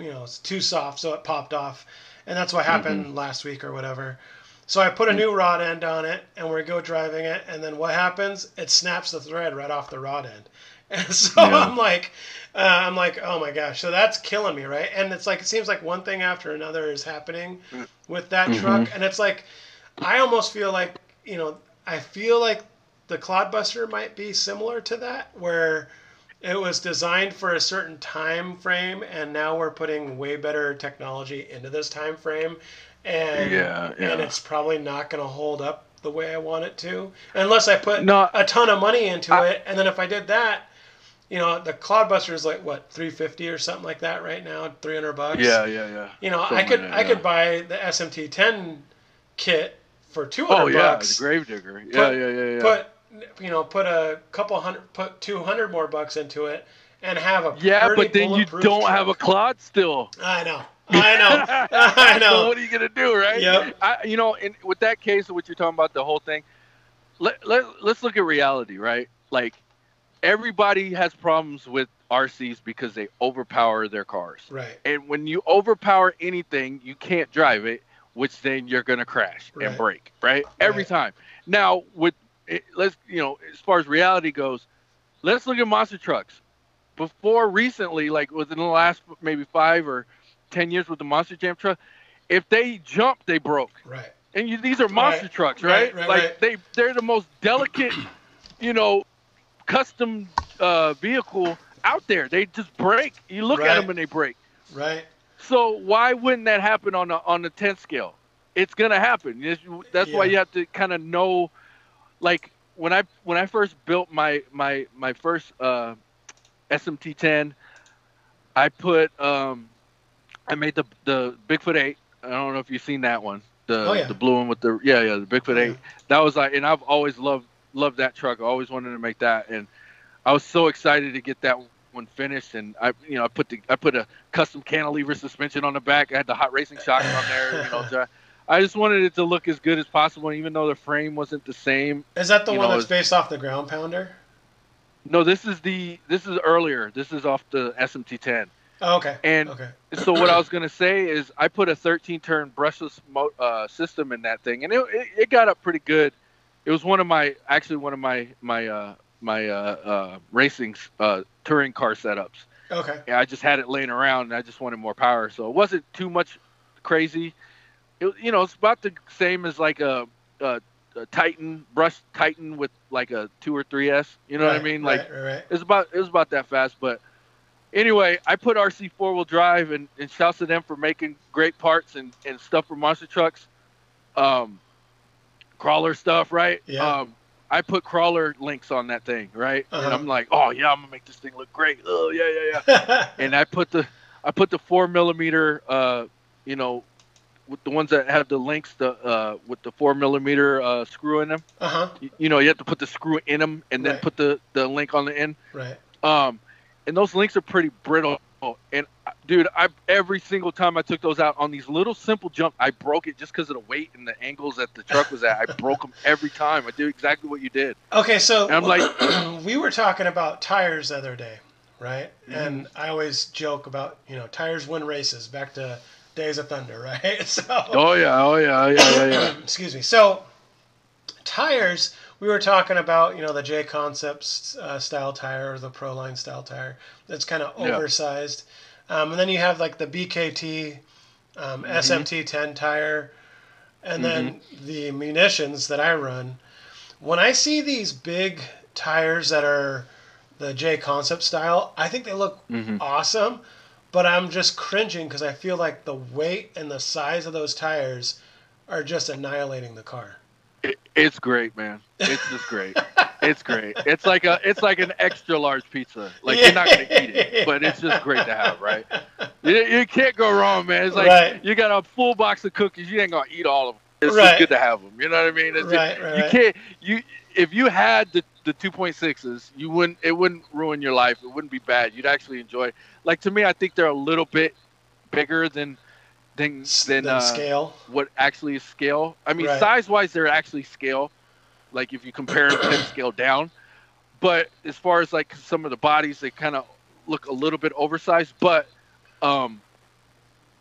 you know, it's too soft, so it popped off, and that's what happened last week or whatever. So I put a new rod end on it, and we go driving it, and then what happens? It snaps the thread right off the rod end, and so Yeah. I'm like, uh, I'm like, oh my gosh, so that's killing me, right? And it's like it seems like one thing after another is happening with that Mm-hmm. truck, and it's like, I almost feel like you know, I feel like the Clodbuster might be similar to that, where it was designed for a certain time frame, and now we're putting way better technology into this time frame, and Yeah, yeah. and it's probably not going to hold up the way I want it to, unless I put No, a ton of money into I- it, and then if I did that. You know the Clodbuster is like what 350 or something like that right now, 300 bucks. Yeah, yeah, yeah. You know, I could like I that, could buy the SMT 10 kit for 200 Oh yeah, bucks. the Gravedigger. Yeah, Put- yeah, yeah, yeah. Put you know, put a couple hundred, put 200 more bucks into it, and have a yeah, but then you don't truck. have a clod still. I know, I know, I know. so what are you gonna do, right? Yep. I, you know, in, with that case of what you're talking about, the whole thing. Let, let let's look at reality, right? Like everybody has problems with RCs because they overpower their cars. Right, And when you overpower anything, you can't drive it, which then you're gonna crash Right. and break, right? Every time. Now, with it, let's you know, as far as reality goes, let's look at monster trucks. Before recently, like within the last maybe five or ten years with the Monster Jam truck, if they jumped, they broke. right, And you, these are monster Right, trucks, right, right? right, like right. they they're the most delicate, you know, custom uh, vehicle out there. They just break. You look at them and they break. right. So why wouldn't that happen on the on the 10 scale? It's gonna happen. It's- That's why you have to kind of know, like when I when I first built my my my first uh, SMT10, I put um, I made the the Bigfoot 8. I don't know if you've seen that one. The Oh, yeah. the blue one with the yeah yeah the Bigfoot Yeah. 8. That was like, and I've always loved loved that truck. I always wanted to make that, and I was so excited to get that one finished. And I you know I put the I put a custom cantilever suspension on the back. I had the hot racing shocks on there. You know, I just wanted it to look as good as possible, even though the frame wasn't the same. Is that the one know, that's based off the ground pounder? No, this is the this is earlier. This is off the SMT10. Oh, okay. And okay. so what I was gonna say is I put a 13 turn brushless mo- uh, system in that thing, and it, it, it got up pretty good. It was one of my actually one of my my uh, my uh, uh, racing uh, touring car setups. Okay. Yeah, I just had it laying around, and I just wanted more power, so it wasn't too much crazy. It, you know, it's about the same as like a, a, a Titan brush Titan with like a two or three S. You know what I mean? right, Like right, right. it was about it was about that fast, but anyway, I put RC four wheel drive and, and shouts to them for making great parts and, and stuff for monster trucks. Um crawler stuff, right? Yeah. Um I put crawler links on that thing, right? And Uh-huh. I'm like, oh yeah, I'm gonna make this thing look great. Oh yeah, yeah, yeah. and I put the I put the four millimeter uh you know with the ones that have the links the uh with the four millimeter uh screw in them. uh huh. You, you know, you have to put the screw in them and then Right. put the the link on the end. Right. Um, and those links are pretty brittle. And uh, dude, I every single time I took those out on these little simple jumps, I broke it just because of the weight and the angles that the truck was at. I broke them every time. I did exactly what you did. Okay, so And I'm like- we were talking about tires the other day, right? Mm-hmm. And I always joke about, you know, tires win races. Back to Days of Thunder, right? So, Oh yeah, oh yeah, yeah, yeah, yeah. excuse me. So, tires. We were talking about, you know, the JConcepts uh, style tire or the Proline style tire. That's kind of Yeah. oversized. Um, and then you have like the BKT um, Mm-hmm. SMT10 tire, and then the munitions that I run. When I see these big tires that are the J Concept style, I think they look Mm-hmm. awesome, but I'm just cringing because I feel like the weight and the size of those tires are just annihilating the car. It, it's great, man. It's just great. It's great. It's like a it's like an extra large pizza. Like you're not gonna eat it, but it's just great to have, right? You, you can't go wrong, man. It's like Right. you got a full box of cookies. You ain't gonna eat all of them. It's Right. just good to have them. You know what I mean? It's just- Right, right, you can't you if you had the the 2.6s, you wouldn't it wouldn't ruin your life. It wouldn't be bad. You'd actually enjoy. It. Like to me, I think they're a little bit bigger than than than uh, scale. what actually is scale. I mean, Right. size wise, they're actually scale. Like if you compare them 10 scale down, but as far as like some of the bodies, they kind of look a little bit oversized. But um,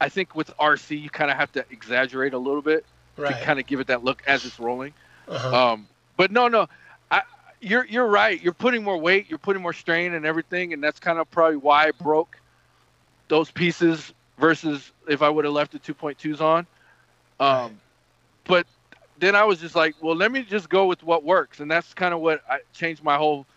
I think with RC, you kind of have to exaggerate a little bit Right. to kind of give it that look as it's rolling. Uh-huh. Um, but no, no, I, you're you're right. You're putting more weight, you're putting more strain and everything, and that's kind of probably why I broke those pieces versus if I would have left the 2.2s on. Um, But then I was just like, well, let me just go with what works, and that's kind of what I changed my whole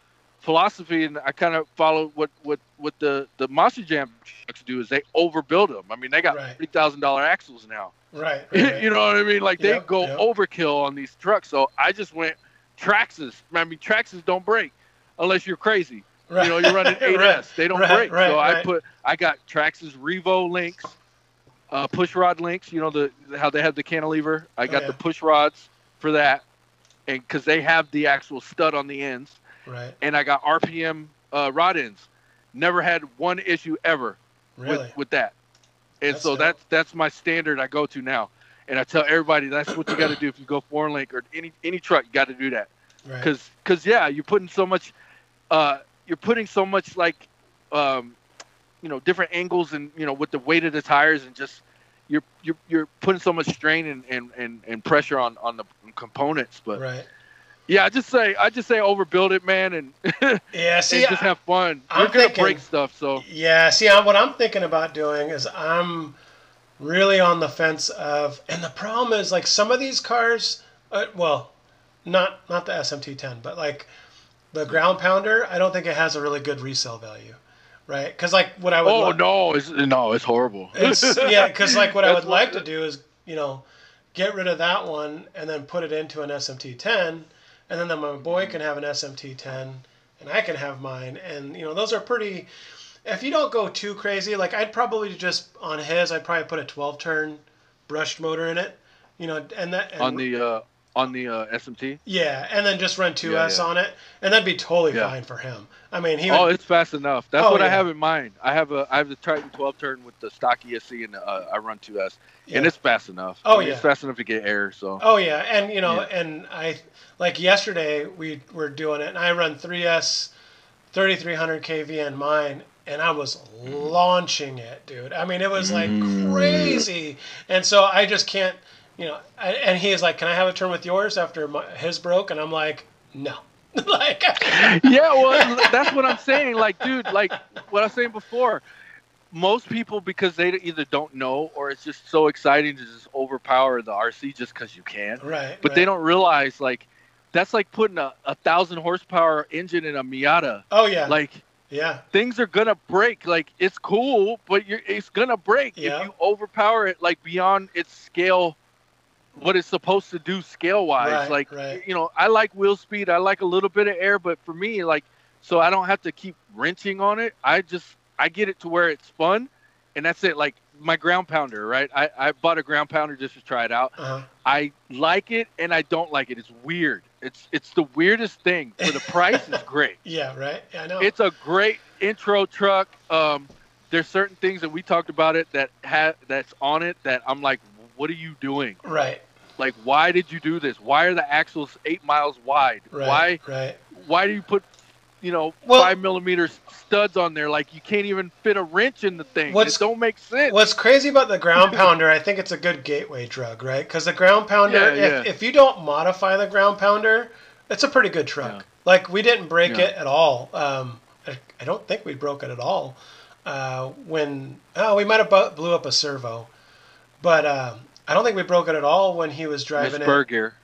philosophy, and I kind of followed what what what the the Monster Jam trucks do is they overbuild them. I mean, they got Right. thirty thousand dollar axles now. right. right. you know what I mean? Like they Yep, go yep. overkill on these trucks. So I just went Traxxas. I mean, Traxxas don't break unless you're crazy. Right. You know, you're running 8S. Right. They don't Right, break. so I put I got Traxxas Revo links, uh, push rod links. You know the how they have the cantilever. I Oh, got yeah. the push rods for that, and because they have the actual stud on the ends, Right. and I got RPM uh, rod ends. Never had one issue ever Really. with with that. And That's so dope. that's that's my standard I go to now. And I tell everybody that's what you got to do if you go four link or any any truck, you got to do that. right. Cuz cuz yeah, you're putting so much uh you're putting so much like um you know, different angles and you know with the weight of the tires and just you're you're you're putting so much strain and and and, and pressure on on the components, but right. yeah, I just say I just say overbuild it, man, and, and Yeah. See, just have fun. I'm You're gonna thinking- break stuff, so Yeah, see, I, what I'm thinking about doing is I'm really on the fence of, and the problem is like some of these cars, uh, well, not not the SMT10, but like the ground pounder, I don't think it has a really good resale value, right? Because like what I would, Oh li- no, it's no, it's horrible. it's yeah, because like what I would like to do is you know get rid of that one and then put it into an SMT10, and then, then my boy can have an SMT10 and I can have mine, and you know those are pretty. If you don't go too crazy, like I'd probably just on his, I'd probably put a 12 turn brushed motor in it, you know, and that and, on the uh, on the uh, SMT. yeah, and then just run 2S Yeah, yeah. on it, and that'd be totally Yeah. fine for him. I mean, he would, Oh, it's fast enough. That's Oh, what I have in mind. I have a I have the Titan 12 turn with the stock ESC and uh, I run 2S, Yeah. and it's fast enough. Oh, I mean, yeah. it's fast enough to get air. So Oh yeah, and you know, and I like yesterday we were doing it, and I run 3S 3300 kV in mine, and I was launching it, dude. I mean, it was like Mm. crazy, and so I just can't, you know. I, and he is like, "Can I have a turn with yours after my, his broke?" And I'm like, "No." like, yeah, well, that's what I'm saying. Like, dude, like what I was saying before. Most people, because they either don't know or it's just so exciting to just overpower the RC just because you can. right, But right. they don't realize like that's like putting a, a thousand horsepower engine in a Miata. Oh yeah, Like yeah, things are gonna break. Like it's cool, but you're it's gonna break Yeah. if you overpower it like beyond its scale, what it's supposed to do scale wise. Right, like right. you know, I like wheel speed. I like a little bit of air, but for me, like so I don't have to keep wrenching on it. I just I get it to where it's fun, and that's it. Like my ground pounder, right? I I bought a ground pounder just to try it out. uh-huh. I like it and I don't like it. It's weird. It's it's the weirdest thing. For the price, is great yeah, right. Yeah, I know. it's a great intro truck. Um, there's certain things that we talked about it that have that's on it that I'm like, what are you doing? right, Like, why did you do this? Why are the axles eight miles wide? right, Why right. why do you put you know Well- five millimeter studs on there? Like you can't even fit a wrench in the thing. What's- it don't make sense. What's crazy about the ground pounder, I think it's a good gateway drug, right? Because the ground pounder, Yeah, if, yeah. if you don't modify the ground pounder, it's a pretty good truck. Yeah. Like we didn't break it at all. Um, I, I don't think we broke it at all. Uh, when oh, we might have bu- blew up a servo, but um, I don't think we broke it at all when he was Miss driving it. Burger.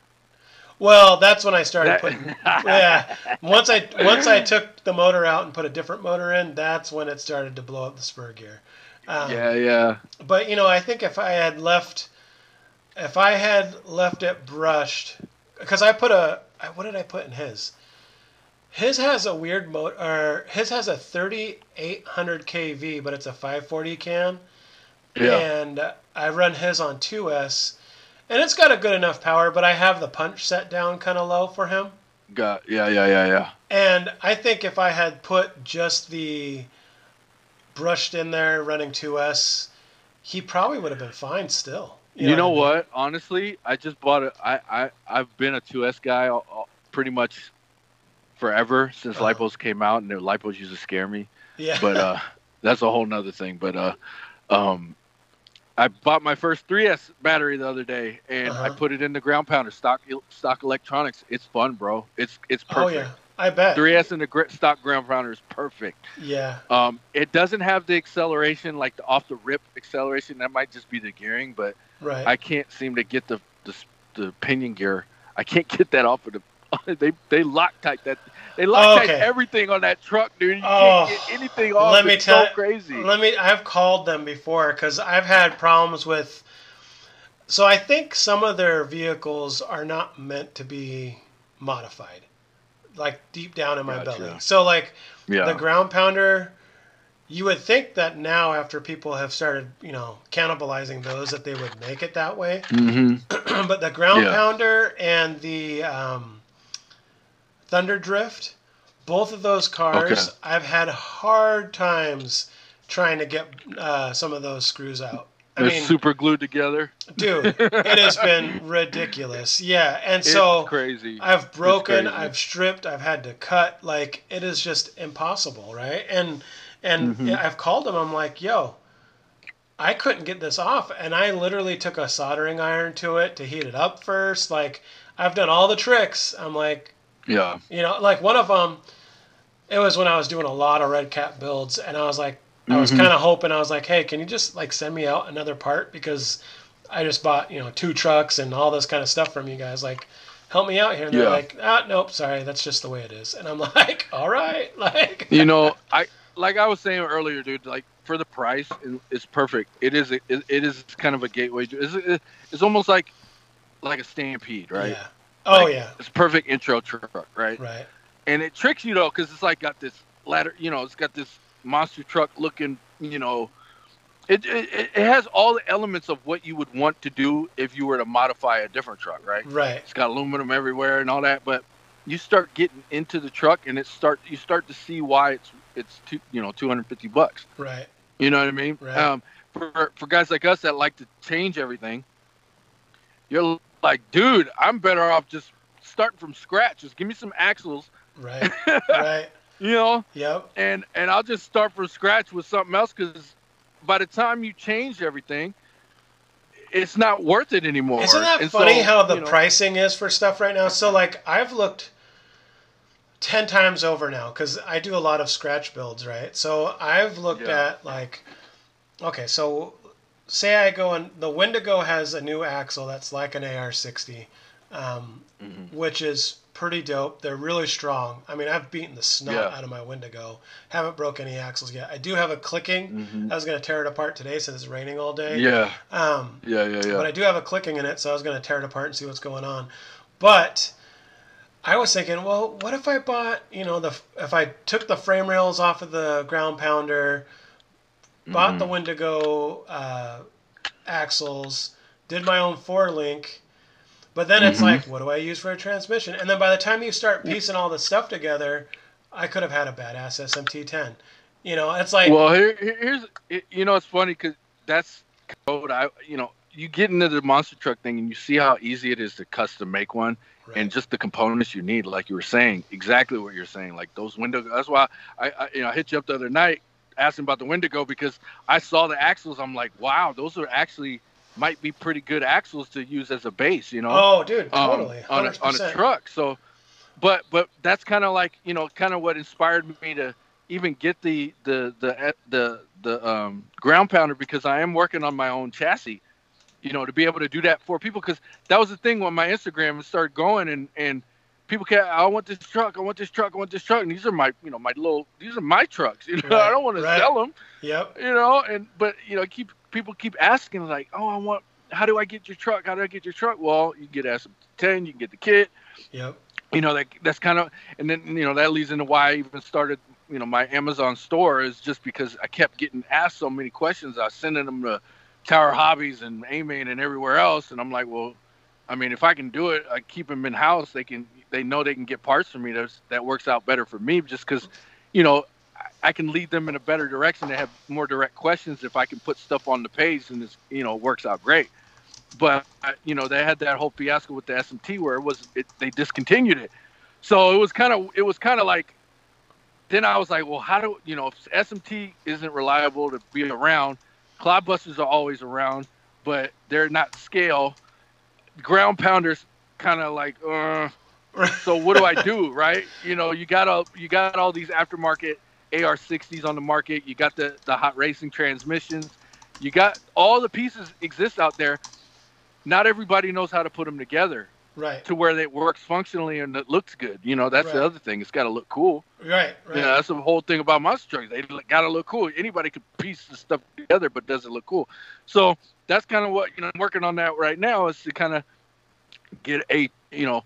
Well, that's when I started putting. yeah, once I once I took the motor out and put a different motor in, that's when it started to blow up the spur gear. Um, Yeah, yeah. but you know, I think if I had left, if I had left it brushed, because I put a, I- what did I put in his? His has a weird motor. Or his has a 3800 kV, but it's a 540 can, Yeah. and I run his on 2S, and it's got a good enough power, but I have the punch set down kind of low for him. Got yeah, yeah, yeah, yeah. And I think if I had put just the brushed in there running 2S, he probably would have been fine still. You, know what? I mean? Honestly, I just bought a. I I I've been a 2S guy all, all- pretty much forever since Uh-huh. lipos came out, and the lipos used to scare me. Yeah. But uh, that's a whole nother thing. But uh, um, I bought my first 3S battery the other day, and I Uh-huh. put it in the ground pounder stock stock electronics. It's fun, bro. It's it's perfect. Oh yeah, I bet. 3S in the gr- stock ground pounder is perfect. Yeah. Um, it doesn't have the acceleration like the off the rip acceleration. That might just be the gearing, but Right. I can't seem to get the the, the pinion gear. I can't get that off of the. They they lock tight that they Loctite Okay. everything on that truck, dude. You Oh, can't get anything off. let me it's tell- so crazy. Let me. I've called them before because I've had problems with. So I think some of their vehicles are not meant to be modified, like deep down in my Gotcha. belly. So like yeah. the ground pounder, you would think that now after people have started, you know, cannibalizing those, that they would make it that way. mm-hmm. but the ground Yeah. pounder and the um, Thunder Drift, both of those cars, Okay. I've had hard times trying to get uh, some of those screws out. I They're mean, super glued together. dude, it has been ridiculous. Yeah, and so it's crazy. I've broken, crazy. I've stripped, I've had to cut. Like it is just impossible, right? And and Mhm. I've called them. I'm like, yo, I couldn't get this off, and I literally took a soldering iron to it to heat it up first. Like I've done all the tricks. I'm like, yeah. you know, like one of them. It was when I was doing a lot of Redcat builds, and I was like, I was Mhm. kind of hoping. I was like, hey, can you just like send me out another part because I just bought you know two trucks and all this kind of stuff from you guys. Like, help me out here. And they're Yeah. like, ah, nope, sorry, that's just the way it is. And I'm like, all right, like, you know, I like I was saying earlier, dude. Like for the price, it's perfect. It is. It, it is kind of a gateway. It's, it's almost like like a stampede, right? Yeah. Oh Like, yeah. It's perfect intro truck, right? Right. And it tricks you though, because it's like got this ladder. You know, it's got this monster truck looking. You know, it, it it has all the elements of what you would want to do if you were to modify a different truck, right? Right. It's got aluminum everywhere and all that, but you start getting into the truck and it start you start to see why it's it's two, you know 250 bucks. Right. You know what I mean? Right. Um, for for guys like us that like to change everything, you're like, dude, I'm better off just starting from scratch. Just give me some axles, Right. right. you know, Yep. and and I'll just start from scratch with something else because by the time you change everything, it's not worth it anymore. Isn't that And funny so, how the you know, pricing is for stuff right now? So like I've looked ten times over now because I do a lot of scratch builds, right? So I've looked Yeah. at like, okay, so say I go and the Wendigo has a new axle that's like an AR60, um, Mhm. which is pretty dope. They're really strong. I mean, I've beaten the snot Yeah. out of my Wendigo. Haven't broke any axles yet. I do have a clicking. Mhm. I was gonna tear it apart today since it's raining all day. Yeah, Um, yeah, yeah, yeah. but I do have a clicking in it, so I was going to tear it apart and see what's going on. But I was thinking, well, what if I bought, you know, the if I took the frame rails off of the ground pounder, bought Mhm. the Wendigo uh, axles, did my own four link, but then it's Mhm. like, what do I use for a transmission? And then by the time you start piecing all this stuff together, I could have had a badass SMT10. You know, it's like, well, here, here- here's you know it's funny because that's code. I you know you get into the monster truck thing and you see how easy it is to custom make one right, and just the components you need, like you were saying, exactly what you're saying. Like those window. That's why I, I you know I hit you up the other night asking about the Wendigo because I saw the axles. I'm like, wow, those are actually might be pretty good axles to use as a base. You know. oh, dude, um, totally, on a, on a truck. So, but but that's kind of like you know kind of what inspired me to even get the the the the the um, ground pounder because I am working on my own chassis. You know, to be able to do that for people because that was the thing when my Instagram started going and and people can't. I want this truck, I want this truck, I want this truck, and these are my you know my little these are my trucks. You know, Right, I don't want to sell them Yep. you know and but you know keep people keep asking like oh i want how do i get your truck how do i get your truck well you get sm10 you can get the kit Yep. you know that that's kind of and then you know that leads into why i even started you know my amazon store is just because i kept getting asked so many questions i was sending them to tower hobbies and AMain and everywhere else and i'm like well i mean if i can do it i keep them in house they can they know they can get parts from me that's that works out better for me just because you know I- can lead them in a better direction. They have more direct questions if I can put stuff on the page, and it's you know works out great. But you know they had that whole fiasco with the SMT where it was it, they discontinued it, so it was kind of it was kind of like. Then I was like, well, how do you know if SMT isn't reliable to be around? clodbusters are always around, but they're not scale. Ground pounders kind of like, uh, so what do I do, right? You know, you got all you got all these aftermarket AR60s on the market. You got the the hot racing transmissions. You got all the pieces exist out there. Not everybody knows how to put them together Right. to where it works functionally and it looks good. You know, that's Right. the other thing. It's got to look cool. Right. Right. You know, that's the whole thing about monster trucks. They got to look cool. Anybody could piece the stuff together, but does it look cool? So that's kind of what you know. I'm working on that right now is to kind of get a you know,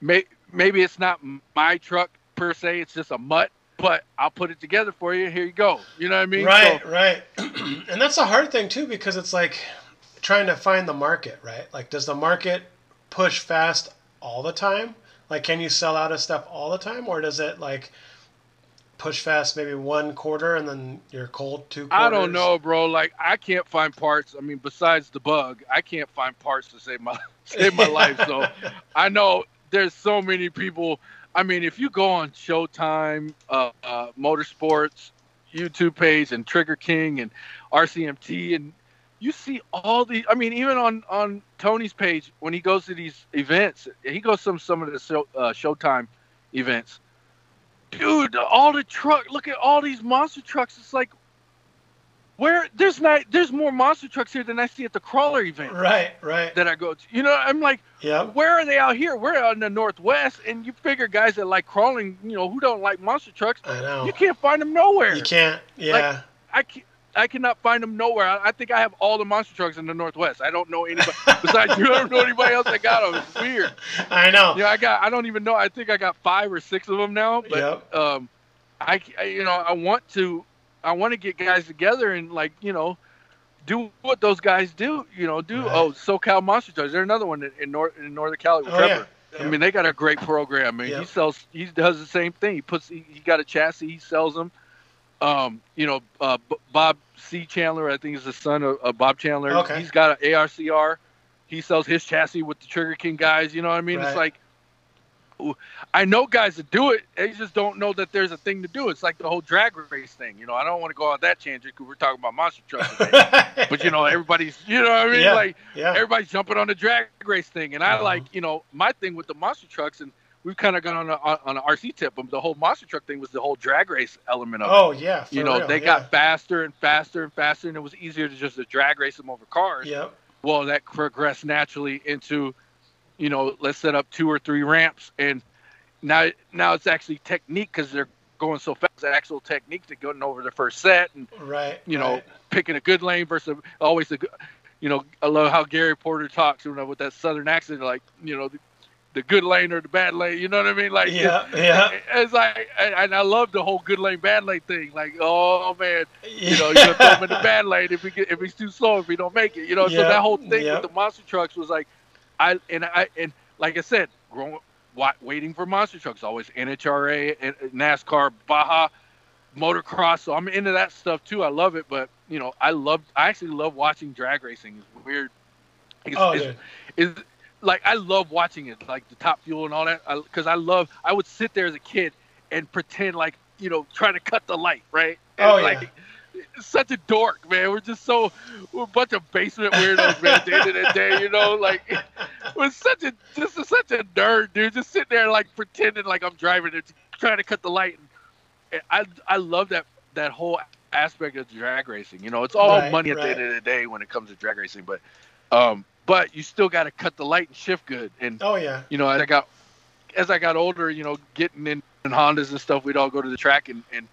may, maybe it's not my truck per se. It's just a mutt, but I'll put it together for you. Here you go. You know what I mean? Right, So- right. and that's a hard thing too because it's like trying to find the market, right? Like does the market push fast all the time? Like can you sell out of stuff all the time or does it like push fast maybe one quarter and then you're cold two quarters? I don't know, bro. Like I can't find parts. I mean, besides the bug, I can't find parts to save my save my life. So I know there's so many people. I mean, if you go on Showtime, uh, uh, Motorsports, YouTube page, and Trigger King and RCMT, and you see all the. I mean, even on on Tony's page when he goes to these events, he goes some some of the show, uh, Showtime events. Dude, all the truck. Look at all these monster trucks. It's like where there's not there's more monster trucks here than I see at the crawler event Right, right. that I go to. You know, I'm like, yeah. where are they out here? We're out in the northwest, and you figure guys that like crawling, you know, who don't like monster trucks, I know. you can't find them nowhere. You can't. Yeah. I can't. I cannot find them nowhere. I, I think I have all the monster trucks in the Northwest. I don't know anybody besides you. I don't know anybody else that got them. It's weird. I know. Yeah, I got. I don't even know. I think I got five or six of them now. But Yep. um, I, I you know I want to I want to get guys together and like you know do what those guys do. You know, do Right. oh SoCal Monster Trucks. There's another one in, in North in Northern Cali with Oh, yeah. Trevor. I mean, they got a great program. man. Yep. he sells. He does the same thing. He puts. He, he got a chassis. He sells them. Um, you know, uh, Bob C. Chandler, I think is the son of, of Bob Chandler. Okay. He's got an ARCR. He sells his chassis with the Trigger King guys. You know what I mean? It's like, I know guys that do it. They just don't know that there's a thing to do. It's like the whole drag race thing. You know, I don't want to go on that tangent because we're talking about monster trucks. today. but you know, everybody's. You know what I mean? Yeah. Like yeah. everybody's jumping on the drag race thing, and I Uh-huh. like, you know, my thing with the monster trucks, and we've kind of gone on a on an RC tip, but the whole monster truck thing was the whole drag race element of it. Oh yeah. You know, real, they yeah. got faster and faster and faster, and it was easier to just to drag race them over cars. Yep. Well, that progressed naturally into, you know, let's set up two or three ramps, and now now it's actually technique because they're going so fast. That actual technique to going over the first set and Right. you know, right. picking a good lane versus always the, good- you know, I love how Gary Porter talks, you know, with that southern accent, like, you know, the, good lane or the bad lane, you know what I mean? Like, Yeah. Yeah. it's like, and I love the whole good lane, bad lane thing. Like, oh man, you know, you're gonna throw him in the bad lane if he get, if he's too slow, if he don't make it, you know. So that whole thing yeah. with the monster trucks was like, I and I and like I said, growing, wa- waiting for monster trucks, always NHRA, and NASCAR, Baja, motocross. So I'm into that stuff too. I love it, but you know, I love, I actually love watching drag racing. It's weird. It's, Oh, it's, dude. Like I love watching it, like the Top Fuel and all that, because I, love. I would sit there as a kid and pretend like you know trying to cut the light, right? And Oh, like, yeah. Such a dork, man. We're just so we're a bunch of basement weirdos, man. At the end of the day, you know, like we're such a just a, such a nerd, dude. Just sitting there like pretending like I'm driving it, trying to cut the light. And I I love that that whole aspect of drag racing. You know, it's all Right, money at right. the end of the day when it comes to drag racing, but um, but you still got to cut the light and shift good. And Oh yeah. you know, as I got as I got older, you know, getting in, in Hondas and stuff, we'd all go to the track and and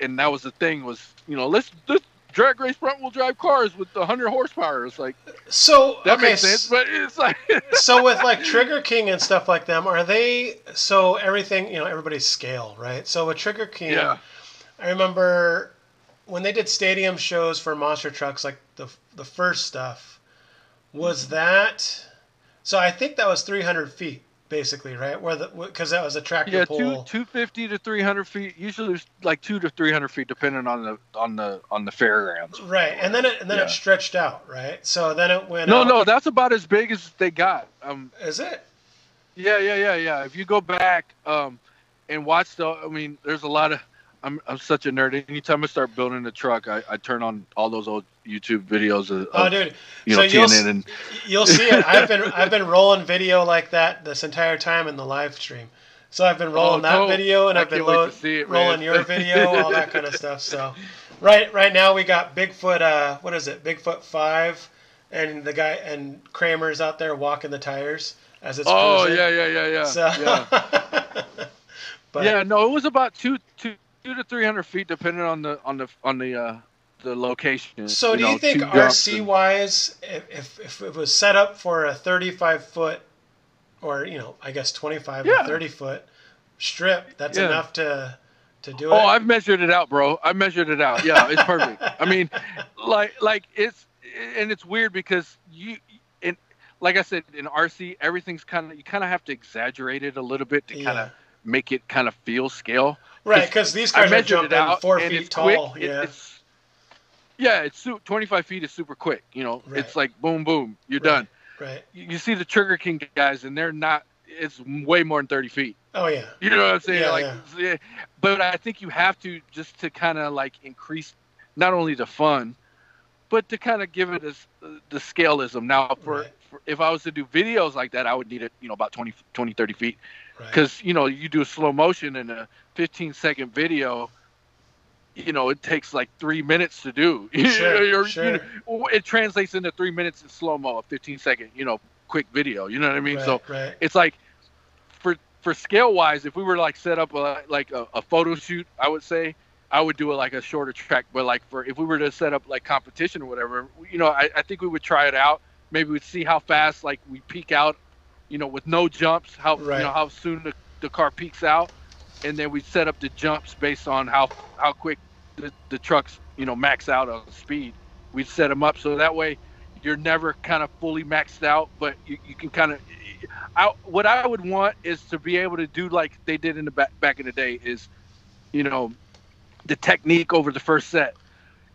and that was the thing was you know let's let's drag race front wheel drive cars with 100 horsepower. It's like So that okay, makes sense, but it's like so with like Trigger King and stuff like them, are they so everything you know everybody's scale right? So with Trigger King, yeah, I remember when they did stadium shows for monster trucks, like the the first stuff, was that? So I think that was 300 feet basically, right? Where the because that was a tractor yeah, two pull. 250 to 300 feet. Usually it's like two to 300 feet, depending on the on the on the fairgrounds. Right, and then it and then Yeah. it stretched out, right? So then it went. No, out- no, that's about as big as they got. Um, Is it? Yeah, yeah, yeah, yeah. If you go back um, and watch the, I mean, there's a lot of. I'm I'm such a nerd. Anytime I start building a truck, I, I turn on all those old YouTube videos of, Oh, dude. you so know you'll, TNN and you'll see it. I've been I've been rolling video like that this entire time in the live stream. So I've been rolling that dope. video, and Oh, I I've been lo- it, rolling your video, all that kind of stuff. So, right right now we got Bigfoot. Uh, what is it? Bigfoot five, and the guy and Kramer's out there walking the tires as it's oh cruising. yeah yeah yeah yeah So, yeah. but yeah no it was about two two two to three hundred feet depending on the on the on the uh the location. So do know, you think RC and- wise, if, if if it was set up for a 35 foot, or you know, I guess 25 Yeah. or 30 foot strip, that's Yeah. enough to to do Oh, it. Oh, I've measured it out, bro. I measured it out. Yeah, it's perfect. I mean, like, like it's, and it's weird because you, and like I said, in RC, everything's kind of, you kind of have to exaggerate it a little bit to kind of make it kind of feel scale. Right, because these I cars are jumping out, four feet tall. quick. It- yeah, it's, yeah, it's su- 25 feet is super quick. You know, Right. it's like boom, boom, you're Right. done. right. You, you see the Trigger King guys, and they're not. It's way more than 30 feet. Oh yeah, You know what I'm saying? Yeah, like, yeah. but I think you have to just to kind of like increase not only the fun, but to kind of give it as uh, the scaleism. Now, for, Right. for if I was to do videos like that, I would need it, you know, about 20, 20 30 feet, right. because you know you do a slow motion and a 15 second video. You know, it takes like three minutes to do. Sure, Or, you sure. know, it translates into three minutes in slow mo, a 15 second, you know, quick video. You know what I mean? right, So right. it's like for for scale wise, if we were like set up a, like a, a photo shoot, I would say I would do it like a shorter track. But like for if we were to set up like competition or whatever, you know, I, I think we would try it out. Maybe we'd see how fast like we peak out, you know, with no jumps, how Right. you know how soon the, the car peaks out, and then we set up the jumps based on how how quick the, the trucks you know max out on speed. We'd set them up so that way you're never kind of fully maxed out, but you, you can kind of. I, what I would want is to be able to do like they did in the back back in the day is, you know, the technique over the first set.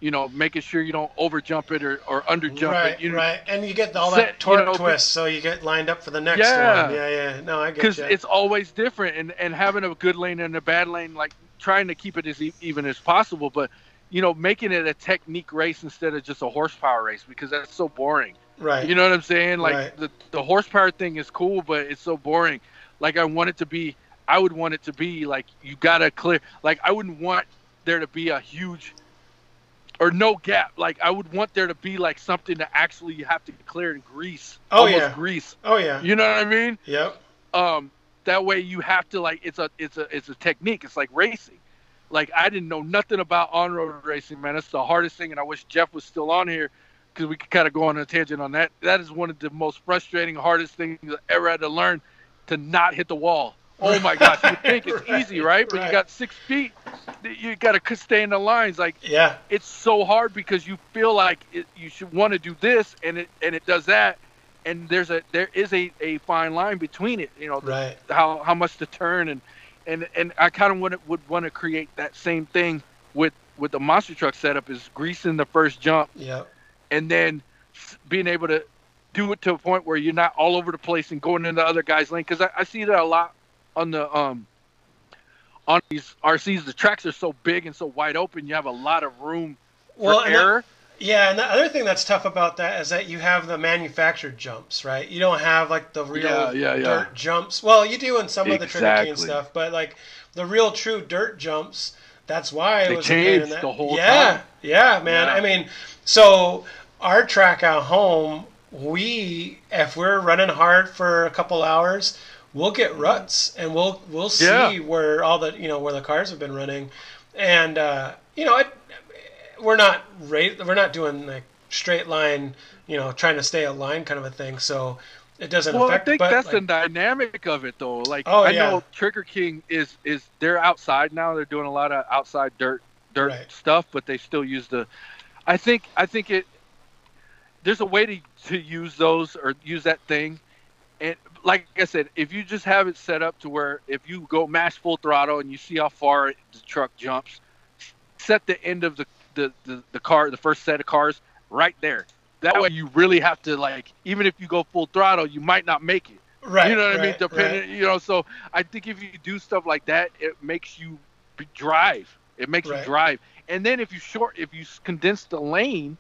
You know, making sure you don't over jump it or, or under jump right, it. You know, right, and you get all set- that torque you know, twist, so you get lined up for the next Yeah. one. Yeah, yeah. No, I get because it's always different and, and having a good lane and a bad lane like trying to keep it as e- even as possible but you know making it a technique race instead of just a horsepower race because that's so boring right. you know what i'm saying like Right. the, the horsepower thing is cool but it's so boring like i want it to be i would want it to be like you gotta clear like i wouldn't want there to be a huge or no gap. Like i would want there to be like something to actually you have to clear and grease Oh, almost yeah. grease oh yeah. you know what i mean? Yep. um that way you have to like it's a it's a it's a technique. It's like racing. Like i didn't know nothing about on-road racing man. That's the hardest thing and i wish jeff was still on here because we could kind of go on a tangent on that. That is one of the most frustrating hardest things i ever had to learn to not hit the wall oh my gosh you think it's Right, easy right but right. you got six feet you got to stay in the lines like Yeah. it's so hard because you feel like it, you should want to do this and it and it does that and there's a there is a, a fine line between it you know Right. how how much to turn and and and I kind of want would want to create that same thing with with the monster truck setup is greasing the first jump Yep. and then being able to do it to a point where you're not all over the place and going into other guys' lane because I, I see that a lot on the um on these RCs the tracks are so big and so wide open you have a lot of room for Well, and that- error Yeah, and the other thing that's tough about that is that you have the manufactured jumps, right? You don't have like the real Yeah, yeah, yeah. dirt jumps. Well, you do in some of the King Exactly. stuff, but like the real true dirt jumps, that's why it They was in changed that. the whole yeah, time. Yeah, man. I mean, so our track at home, we if we're running hard for a couple hours, we'll get ruts and we'll we'll see Yeah. where all the you know where the cars have been running, and uh, you know it, we're not ra- we're not doing like straight line, you know, trying to stay a line kind of a thing. So it doesn't affect. Well, I think but, that's like, the dynamic of it, though. Like, Oh, I yeah. know Trigger King is is they're outside now. They're doing a lot of outside dirt dirt Right. stuff, but they still use the. I think I think it. There's a way to to use those or use that thing, and like I said, if you just have it set up to where if you go mash full throttle and you see how far the truck jumps, set the end of the the, the, the car, the first set of cars, right there. That way, you really have to like, even if you go full throttle, you might not make it. right. you know what I mean? Depending, right. you know. So I think if you do stuff like that, it makes you drive. It makes Right. you drive. And then if you short, if you condense the lane,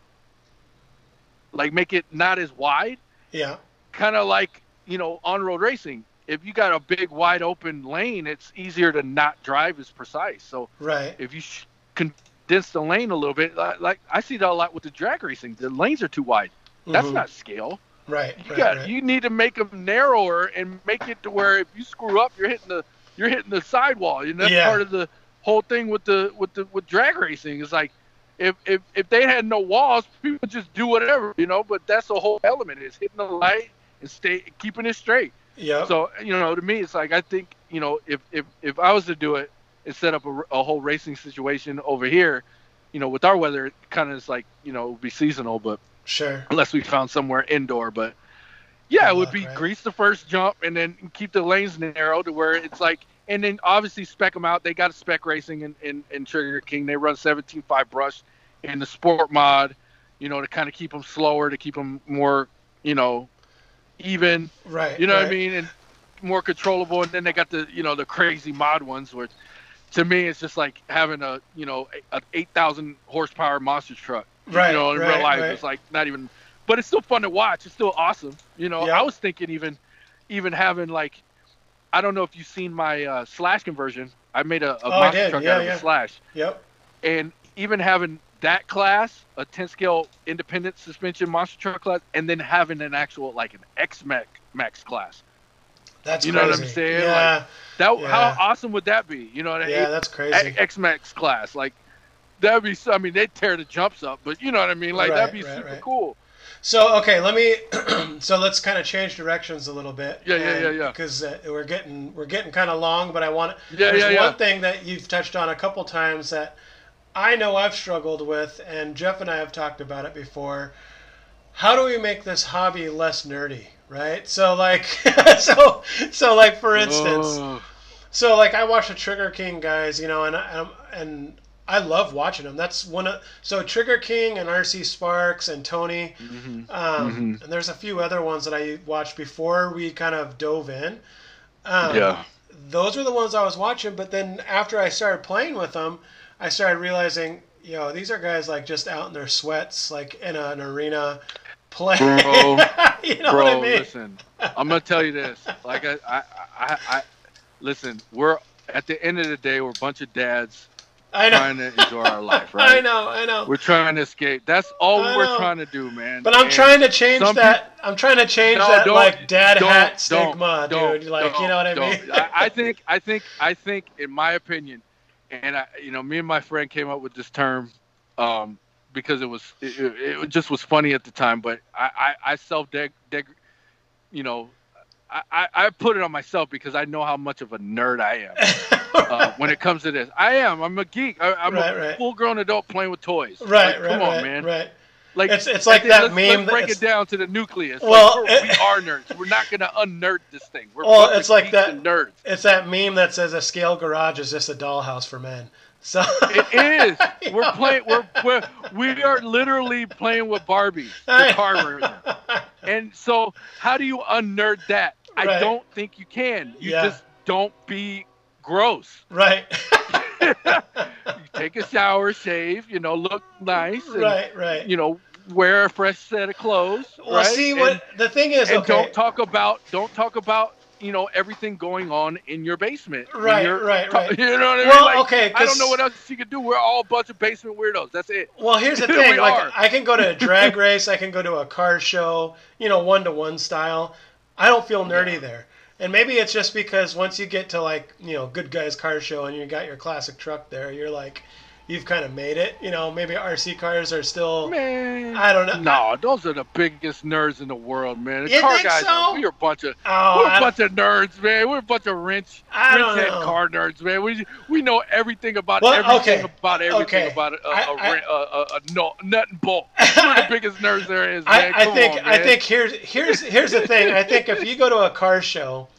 like make it not as wide, Yeah. kind of like you know on road racing. If you got a big wide open lane, it's easier to not drive as precise. So Right. if you sh- condense the lane a little bit, like, I see that a lot with the drag racing, the lanes are too wide. That's Mhm. not scale. Right. You right, got right. you need to make them narrower and make it to where if you screw up, you're hitting the you're hitting the sidewall. You know that's Yeah. part of the whole thing with the with the with drag racing. Is like if if if they had no walls, people would just do whatever, you know. But that's the whole element is hitting the light and stay keeping it straight. Yeah. So you know, to me, it's like I think you know if if if I was to do it and set up a, a whole racing situation over here, you know, with our weather, it kind of is like you know it would be seasonal, but sure. unless we found somewhere indoor. But yeah, it would luck, be right? grease the first jump and then keep the lanes narrow to where it's like, and then obviously spec them out. They got a spec racing in, in, in Trigger King. They run 17.5 brush in the sport mod, you know, to kind of keep them slower, to keep them more, you know, even. Right. You know what I mean? And more controllable. And then they got the you know the crazy mod ones, where to me it's just like having a you know a, a 8,000 horsepower monster truck. Right, You know, in right, real life, right. it's like not even. But it's still fun to watch. It's still awesome. You know, Yeah. I was thinking even, even having like, I don't know if you've seen my uh, slash conversion. I made a, a Oh, monster truck Yeah, out of a slash, Yep. and even having that class, a 10 scale independent suspension monster truck class, and then having an actual like an X Max class. That's You know what I'm crazy. saying? Yeah. That Yeah. how awesome would that be? You know, an yeah. That's crazy. X-Maxx class, like that'd be. I mean, they'd tear the jumps up, but you know what I mean. Like Right, that'd be right, super right. cool. So okay, let me. so let's kind of change directions a little bit. Yeah, yeah, yeah, yeah. Because uh, we're getting we're getting kind of long, but I want. Yeah, there's yeah, one yeah. thing that you've touched on a couple times that I know I've struggled with, and Jeff and I have talked about it before. How do we make this hobby less nerdy? Right. So like, so so like for instance. Oh. So like I watch the Trigger King guys, you know, and I, and I love watching them. That's one of so Trigger King and RC Sparks and Tony, Mhm. um, Mhm. and there's a few other ones that I watched before we kind of dove in. Um, Yeah. those were the ones I was watching. But then after I started playing with them, I started realizing, you know, these are guys like just out in their sweats, like in an arena playing. Bro, you know Bro, what I mean? listen, I'm gonna tell you this. Like I, I, I, I, listen. We're at the end of the day, we're a bunch of dads I know. trying to enjoy our life, right? I know. I know. We're trying to escape. That's all I we're know. trying to do, man. But I'm And trying to change that. I'm trying to change No, that like dad hat stigma, dude. Like you know what I mean? I, I think, I think, I think, in my opinion, and I, you know, me and my friend came up with this term um, because it was, it, it, just was funny at the time. But I, I, I self deg, deg, you know, I, I, I put it on myself because I know how much of a nerd I am uh, when it comes to this. I am. I'm a geek. I, I'm Right, a right. full-grown adult playing with toys. right, Like, right, come on, man. right. Like It's- it's like that let's, meme Let's break it down to the nucleus. Well, Like, we are nerds. We're not gonna unnerd this thing. We're Well, it's like that- and nerds. It's that meme that says a scale garage is just a dollhouse for men. So It is. We're playing. We're, we're we are literally playing with Barbie, the car version. And so, how do you unnerd that? I don't think you can. You Yeah. just don't be gross. right, take a shower, shave, you know, look nice, and, right, right. you know, wear a fresh set of clothes. well, right? see And- what the thing is. and okay, don't talk about don't talk about you know everything going on in your basement. Right, right, right. You know what I mean? Well, Like, okay, I don't know what else you could do. We're all a bunch of basement weirdos. That's it. Well, here's the thing. like, are. I can go to a drag race. I can go to a car show. You know, one to one style. I don't feel nerdy there. And maybe it's just because once you get to like you know good guys car show and you got your classic truck there, you're like, you've kind of made it. You know, maybe RC cars are still. Man, I don't know. No, those are the biggest nerds in the world, man. The You car think guys, so? we're a bunch of Oh, we're I- a bunch of nerds, man. We're a bunch of wrench, I wrench head car nerds, man. We we know everything about Well, everything okay. about everything Okay. about a, a, I- a, I- a, a, a no, nut and bolt. We're the biggest nerds there is, I, man. I Come think on, I think here's here's here's the thing. I think if you go to a car show,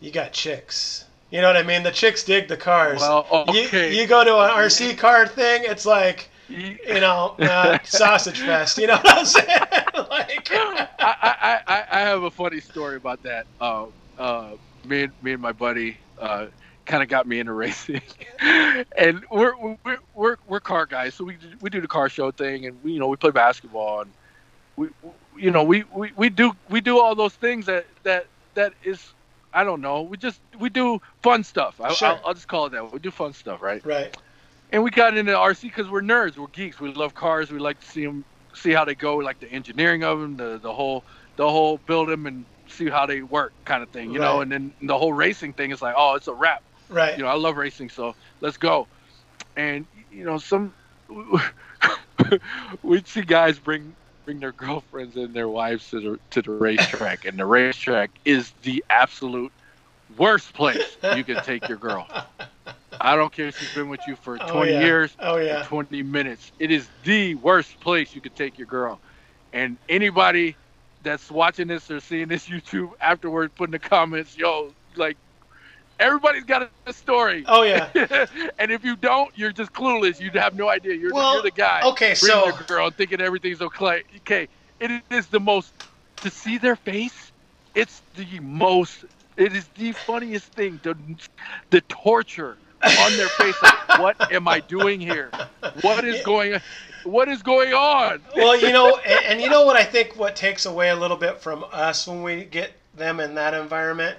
you got chicks. You know what I mean? The chicks dig the cars. Well, You- okay. you, go to an RC car thing, it's like You- you know, uh, sausage fest. You know what I'm saying? like, I, I, I, I have a funny story about that. Uh, uh, me and me and my buddy, uh, kind of got me into racing. and we're, we're we're we're car guys, so we we do the car show thing, and we you know we play basketball, and we you know we, we, we do we do all those things that that that is I don't know. We just we do fun stuff. I, Sure. I'll, I'll just call it that. We do fun stuff, right? Right. And we got into RC because we're nerds. We're geeks. We love cars. We like to see them, see how they go, We like the engineering of them, the the whole the whole build them and see how they work, kind of thing, you know. And then the whole racing thing is like, oh, it's a wrap. Right. You know, I love racing, so let's go. And you know, some we'd see guys bring bring their girlfriends and their wives to the to the racetrack, and the racetrack is the absolute worst place you can take your girl. I don't care if she's been with you for 20 Oh, yeah. years, Oh yeah. 20 minutes. It is the worst place you could take your girl. And anybody that's watching this or seeing this YouTube afterward, put in the comments, yo, like everybody's got a, story. Oh yeah. and if you don't, you're just clueless. You have no idea. You're, Well, you're the guy. okay, so- girl thinking everything's okay. Okay, it is the most to see their face. It's the most. It is the funniest thing. The the torture on their face. Like, what am I doing here? What is going? What is going on? well, you know, and, and you know what I think what takes away a little bit from us when we get them in that environment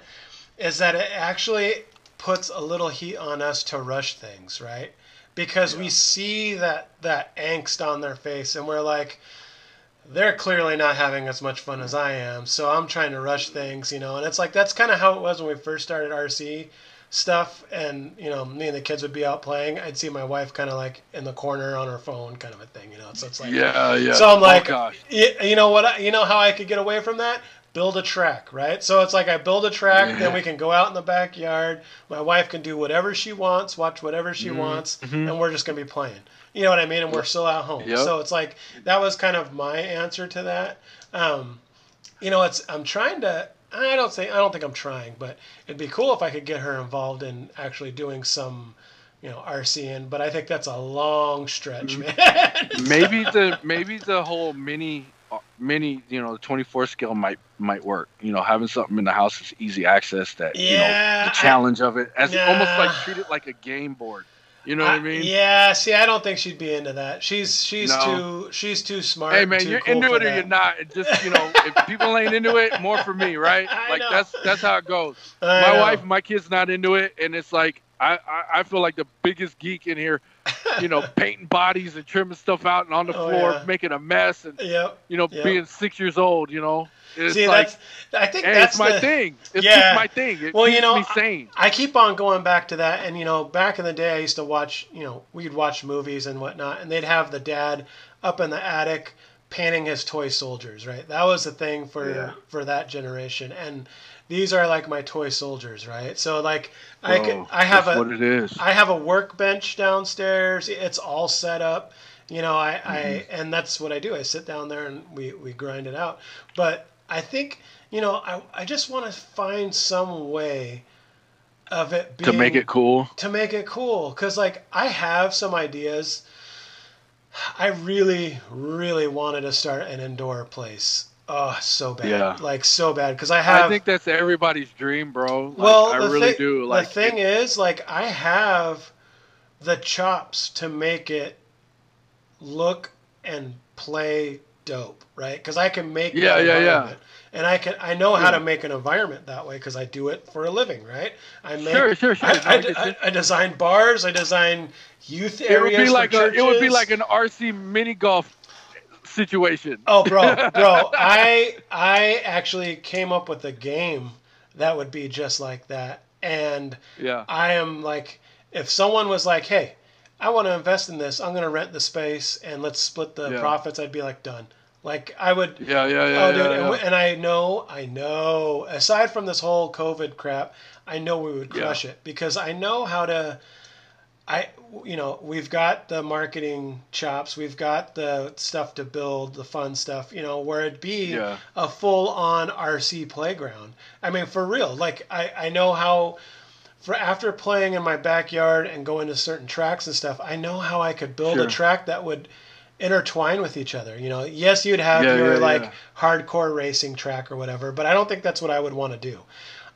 is that it actually puts a little heat on us to rush things, right? Because we see that that angst on their face and we're like they're clearly not having as much fun as I am, so I'm trying to rush things, you know. And it's like that's kind of how it was when we first started RC stuff and you know me and the kids would be out playing i'd see my wife kind of like in the corner on her phone kind of a thing you know so it's like Yeah, yeah. so I'm Oh, like, gosh. y- you know what? I- You know how I could get away from that? Build a track, right? So it's like I build a track, then we can go out in the backyard. My wife can do whatever she wants, watch whatever she mm-hmm. wants, mm-hmm. and we're just gonna be playing. You know what I mean? And we're still at home. Yep. So it's like that was kind of my answer to that. Um, you know, it's I'm trying to. I don't think I don't think I'm trying, but it'd be cool if I could get her involved in actually doing some, you know, RCing. But I think that's a long stretch, mm-hmm. man. maybe the maybe the whole mini mini you know the 24 scale might might work you know having something in the house is easy access that you know Yeah, the I- challenge of it as almost like treat it like a game board you know what i mean Yeah, see, I don't think she'd be into that. She's she's No. too she's too smart. hey man you're cool into it or that. you're not it just you know if people ain't into it more for me right I like know. that's that's how it goes I my know. wife and my kids not into it and it's like I, I i feel like the biggest geek in here you know painting bodies and trimming stuff out and on the Oh, floor yeah. making a mess and Yep. you know Yeah. being six years old you know it's See, like that's I think Hey, that's it's my the, thing. It's Yeah. just my thing. It Well, you know, sane. I keep on going back to that, and you know, back in the day, I used to watch. You know, we'd watch movies and whatnot, and they'd have the dad up in the attic painting his toy soldiers. Right, that was the thing for Yeah. for that generation, and these are like my toy soldiers, right? So like, I could, I have a what it is. I have a workbench downstairs. It's all set up. You know, I, I Mm-hmm. and that's what I do. I sit down there and we, we grind it out. But I think, you know, I, I just want to find some way of it being to make it cool. to make it cool because like I have some ideas. I really, really wanted to start an indoor place. Oh, so bad. Yeah. Like so bad because I have I think that's everybody's dream, bro. Like, well, I really thi- do. Like the thing is, like, I have the chops to make it look and play dope, right? Because I can make Yeah, yeah, yeah. and I can I know how Yeah. to make an environment that way because I do it for a living, right? I make Sure, sure, sure. I, No, I, I I, design bars. I design youth it would be like a, it would be like an RC mini golf situation. Oh, bro, bro, I I actually came up with a game that would be just like that, and Yeah. I am like, if someone was like, "Hey, I want to invest in this. I'm going to rent the space and let's split the Yeah. profits," I'd be like, "Done." Like I would. Yeah, yeah, yeah. oh, yeah, dude, yeah. and, and I know, I know. Aside from this whole COVID crap, I know we would Yeah. crush it because I know how to. I, you know, we've got the marketing chops, we've got the stuff to build, the fun stuff, you know, where it'd be Yeah. a full-on RC playground. I mean, for real. Like I, I know how. For after playing in my backyard and going to certain tracks and stuff, I know how I could build a track that would intertwine with each other. You know, yes, you'd have Yeah, your yeah, like hardcore racing track or whatever, but I don't think that's what I would want to do.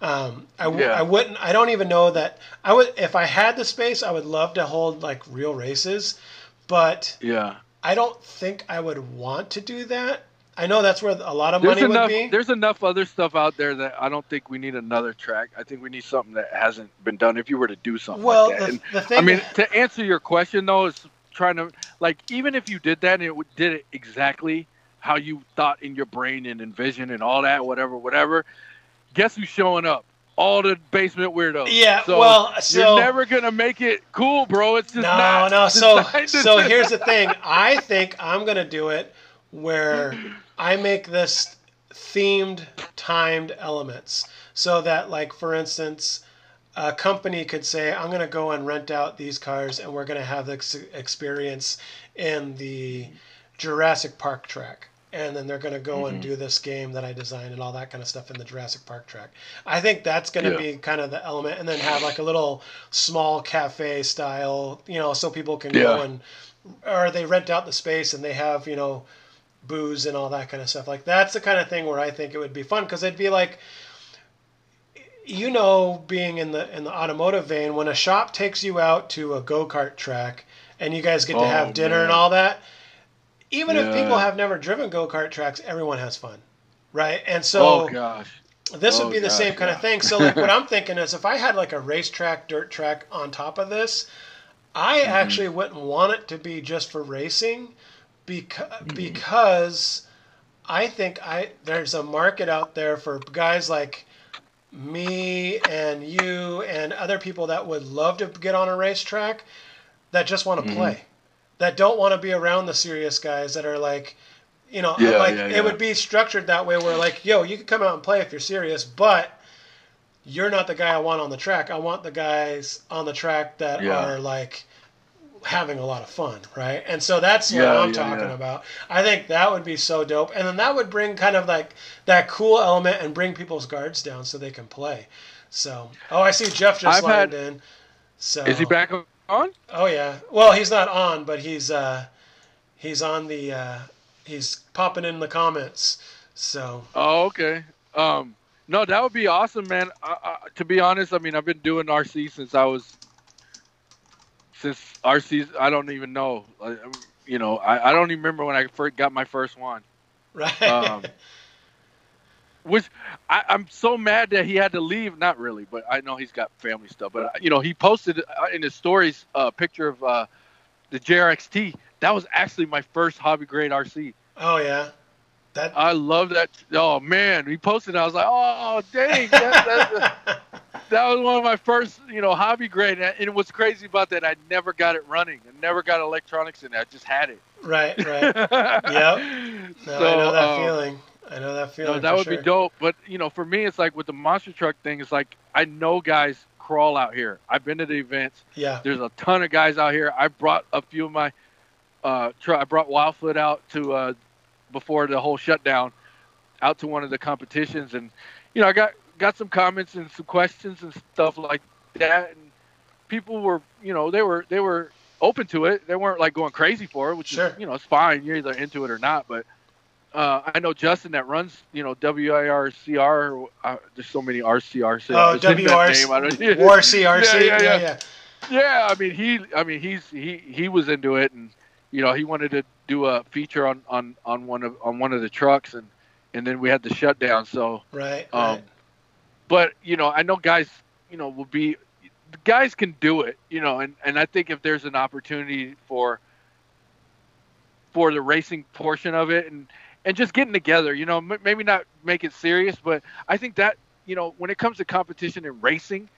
Um, I, w- Yeah. I wouldn't. I don't even know that I would. If I had the space, I would love to hold like real races, but Yeah. I don't think I would want to do that. I know that's where a lot of There's money enough. would be. There's enough other stuff out there that I don't think we need another track. I think we need something that hasn't been done. If you were to do something Well, like that, the, the thing. I mean, to answer your question though, is trying to like even if you did that and it did it exactly how you thought in your brain and envision and all that, whatever, whatever. Guess who's showing up? All the basement weirdos. Yeah, So well, so you're never gonna make it cool, bro. It's just no, not. no. So, so here's the thing. I think I'm gonna do it where I make this themed, timed elements, so that, like, for instance, a company could say, "I'm gonna go and rent out these cars, and we're gonna have this experience in the Jurassic Park track." And then they're going to go and mm-hmm. do this game that I designed and all that kind of stuff in the Jurassic Park track. I think that's going to Yeah. be kind of the element, and then have like a little small cafe style, you know, so people can go and, or they rent out the space and they have, you know, booze and all that kind of stuff. Like that's the kind of thing where I think it would be fun because it'd be like, you know, being in the in the automotive vein, when a shop takes you out to a go kart track and you guys get to Oh, have dinner and all that, even if people have never driven go kart tracks, everyone has fun, right? And so oh gosh. this would Oh, be the gosh, same kind yeah. of thing. So like what I'm thinking is if I had like a racetrack, dirt track on top of this, I Mm-hmm. actually wouldn't want it to be just for racing because Mm-hmm. because I think I there's a market out there for guys like me and you and other people that would love to get on a racetrack that just want to Mm-hmm. play. That don't want to be around the serious guys that are like you know, Yeah, like yeah, it would be structured that way where like, yo, you can come out and play if you're serious, but you're not the guy I want on the track. I want the guys on the track that Yeah. are like having a lot of fun, right? And so that's what I'm yeah, talking yeah. about. I think that would be so dope. And then that would bring kind of like that cool element and bring people's guards down so they can play. So, oh, I see Jeff just I've lined had- in. So Is he back on? Oh yeah. Well, he's not on, but he's uh he's on the uh he's popping in the comments. So, Oh, okay. Um, no, that would be awesome, man. I, I, to be honest, I mean, I've been doing RC since I was since RC. I don't even know. I, you know, I, I don't even remember when I first got my first one. right. Um, which I, I'm so mad that he had to leave. Not really, but I know he's got family stuff. But uh, you know, he posted uh, in his stories a picture of uh, the JRXT. That was actually my first hobby grade RC. oh yeah. That I love that. Oh man, he posted. it. I was like, oh dang, that, that, that was one of my first, you know, hobby grade. And it was crazy about that. I never got it running. I never got electronics in it. I just had it. right, right. yep. No, I know that um, feeling. I know that feeling. No, that would sure. be dope. But you know, for me, it's like with the monster truck thing. It's like I know guys crawl out here. I've been to the events. Yeah. There's a ton of guys out here. I brought a few of my. Uh, tr- I brought Wildfoot out to uh, before the whole shutdown, out to one of the competitions, and you know I got got some comments and some questions and stuff like that, and people were you know they were they were open to it. They weren't like going crazy for it, which Sure. is you know it's fine. You're either into it or not, but. Uh, I know Justin that runs, you know, WIRCR. Uh, there's so many RCR. so Oh, it's in WRC name. I don't- War CRC. Yeah, Yeah, yeah, yeah. yeah. yeah, I mean he I mean he's he he was into it and you know he wanted to do a feature on on on one of on one of the trucks and and then we had the shutdown so Right. um right. but you know I know guys you know will be guys can do it you know and and I think if there's an opportunity for for the racing portion of it and and just getting together you know m- maybe not make it serious but I think that you know when it comes to competition and racing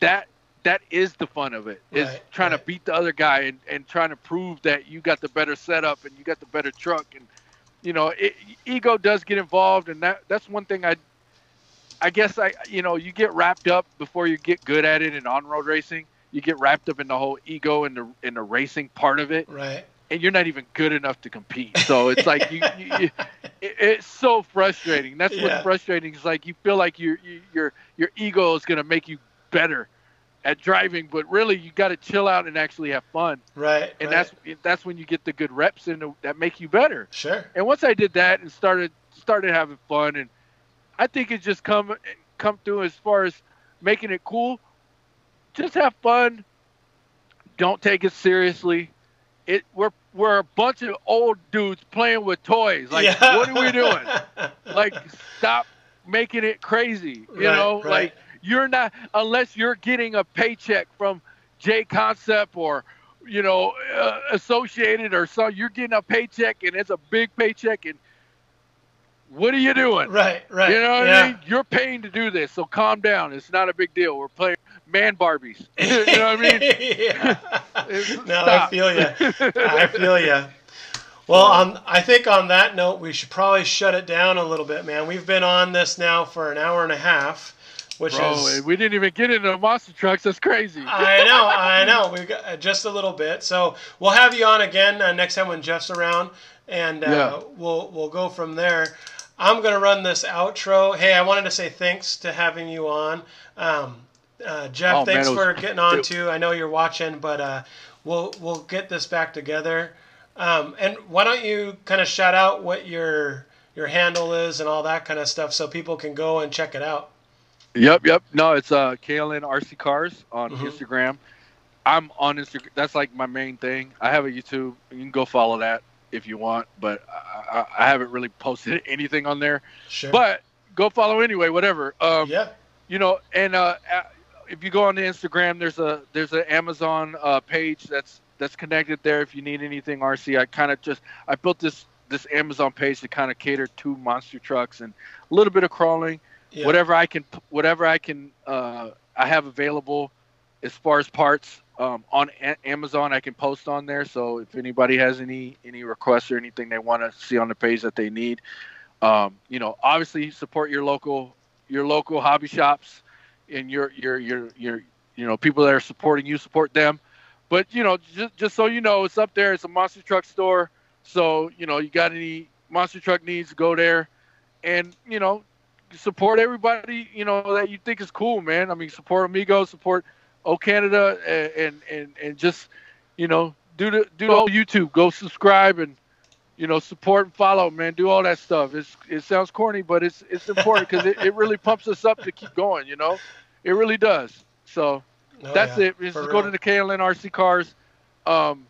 that that is the fun of it is Right, trying right. to beat the other guy and, and trying to prove that you got the better setup and you got the better truck and you know it, ego does get involved and that that's one thing i i guess i you know you get wrapped up before you get good at it in on-road racing you get wrapped up in the whole ego and the in the racing part of it Right. And you're not even good enough to compete. So it's like you, you, you it, it's so frustrating. That's Yeah. what's frustrating. Is like you feel like your your your ego is gonna make you better at driving, but really you got to chill out and actually have fun. Right. And right. that's that's when you get the good reps in that make you better. sure. And once I did that and started started having fun, and I think it just come come through as far as making it cool. Just have fun. Don't take it seriously. It we're we're a bunch of old dudes playing with toys. Like Yeah. what are we doing? like stop making it crazy. You Right, know, right. like you're not unless you're getting a paycheck from J Concept or you know uh, associated or so you're getting a paycheck and it's a big paycheck and what are you doing? Right, right. You know what yeah. I mean? You're paying to do this, so calm down. It's not a big deal. We're playing man Barbies. you know what I mean? yeah. No, I feel you. I feel you. Well, on I think on that note, we should probably shut it down a little bit, man. We've been on this now for an hour and a half, which Bro, is we didn't even get into the monster trucks. That's crazy. I know, I know. We got uh, just a little bit, so we'll have you on again uh, next time when Jeff's around, and uh, Yeah. we'll we'll go from there. I'm gonna run this outro. Hey, I wanted to say thanks to having you on, um, uh, Jeff. Oh, man, thanks it was- for getting on too. I know you're watching, but uh, we'll we'll get this back together. Um, and why don't you kind of shout out what your your handle is and all that kind of stuff, so people can go and check it out. Yep, yep. No, it's uh KLN RC Cars on Mhm. Instagram. I'm on Instagram. That's like my main thing. I have a YouTube. You can go follow that if you want, but I, I, I haven't really posted anything on there. Sure. But go follow anyway. Whatever. Um, yeah. you know, and uh, if you go on the Instagram, there's a there's an Amazon uh, page that's that's connected there. If you need anything RC, I kind of just I built this this Amazon page to kind of cater to monster trucks and a little bit of crawling, Yeah. whatever I can whatever I can uh, I have available as far as parts um, on a- Amazon I can post on there. So if anybody has any any requests or anything they want to see on the page that they need, um, you know, obviously support your local your local hobby shops and your your your your you know people that are supporting you support them. But you know, just just so you know, it's up there. It's a monster truck store. So you know, you got any monster truck needs, go there, and you know, support everybody. You know that you think is cool, man. I mean, support Amigo, support O Canada, and and, and just you know do the do the whole YouTube. Go subscribe and you know support and follow, man. Do all that stuff. It's it sounds corny, but it's it's important because it, it really pumps us up to keep going. You know, it really does. So Oh, that's yeah. it. Just go to the KLN RC Cars um,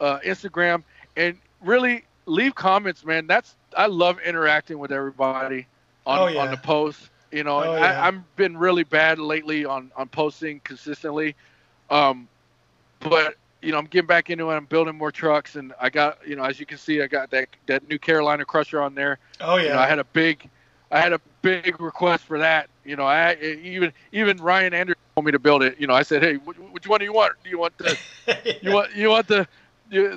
uh, Instagram and really leave comments, man. That's I love interacting with everybody on, Oh, yeah. on the post. You know, Oh, yeah. I, I've been really bad lately on on posting consistently, um, but you know I'm getting back into it. I'm building more trucks, and I got you know as you can see, I got that that new Carolina Crusher on there. Oh yeah. You know, I had a big, I had a big request for that. You know, I even even Ryan Anderson told me to build it. You know, I said, hey, which, which one do you want? Do you want the you want you want the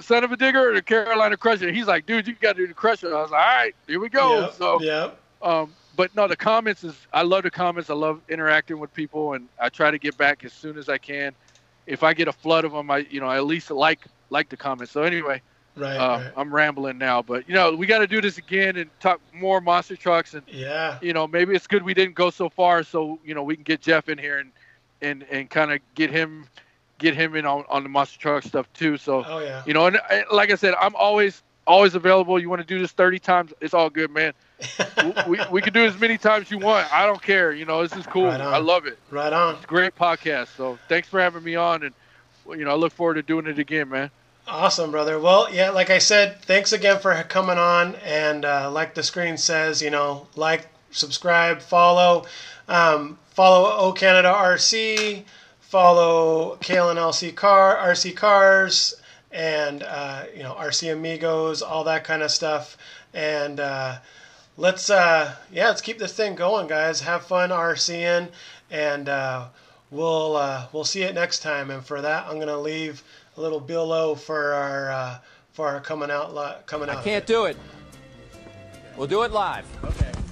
Son-uva Digger or the Carolina Crusher? He's like, dude, you got to do the Crusher. I was like, all right, here we go. Yep, So, yeah. um, but no, the comments is I love the comments. I love interacting with people, and I try to get back as soon as I can. If I get a flood of them, I you know I at least like like the comments. So anyway, Right, uh, right. I'm rambling now, but you know we got to do this again and talk more monster trucks and Yeah. you know, maybe it's good we didn't go so far, so you know we can get Jeff in here and and and kind of get him get him in on, on the monster truck stuff too. So Oh yeah. you know, and like I said, I'm always always available. You want to do this 30 times, it's all good, man. we we can do as many times you want. I don't care. You know, this is cool. Right. I love it. right on. Great podcast. So thanks for having me on, and you know, I look forward to doing it again, man. Awesome, brother. Well, yeah, like I said, thanks again for coming on. And uh, like the screen says, you know, like, subscribe, follow, um, follow O Canada RC, follow Kalen LC Car, RC Cars, and uh, you know RC Amigos, all that kind of stuff. And uh, let's, uh, yeah, let's keep this thing going, guys. Have fun RCing, and uh, we'll uh, we'll see it next time. And for that, I'm gonna leave a little below for our uh, for our coming out coming out. I can't do it. We'll do it live. Okay.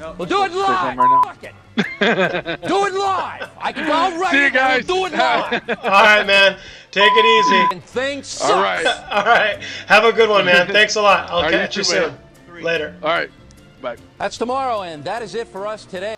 We'll do it live. something right now? Fuck it. do it live. I can. I'll write See you guys. Do it live. All right, man. Take it easy. and things suck. All right, All right. Have a good one, man. Thanks a lot. I'll All right, you catch you too, soon. man. Later. all right, bye. That's tomorrow, and that is it for us today.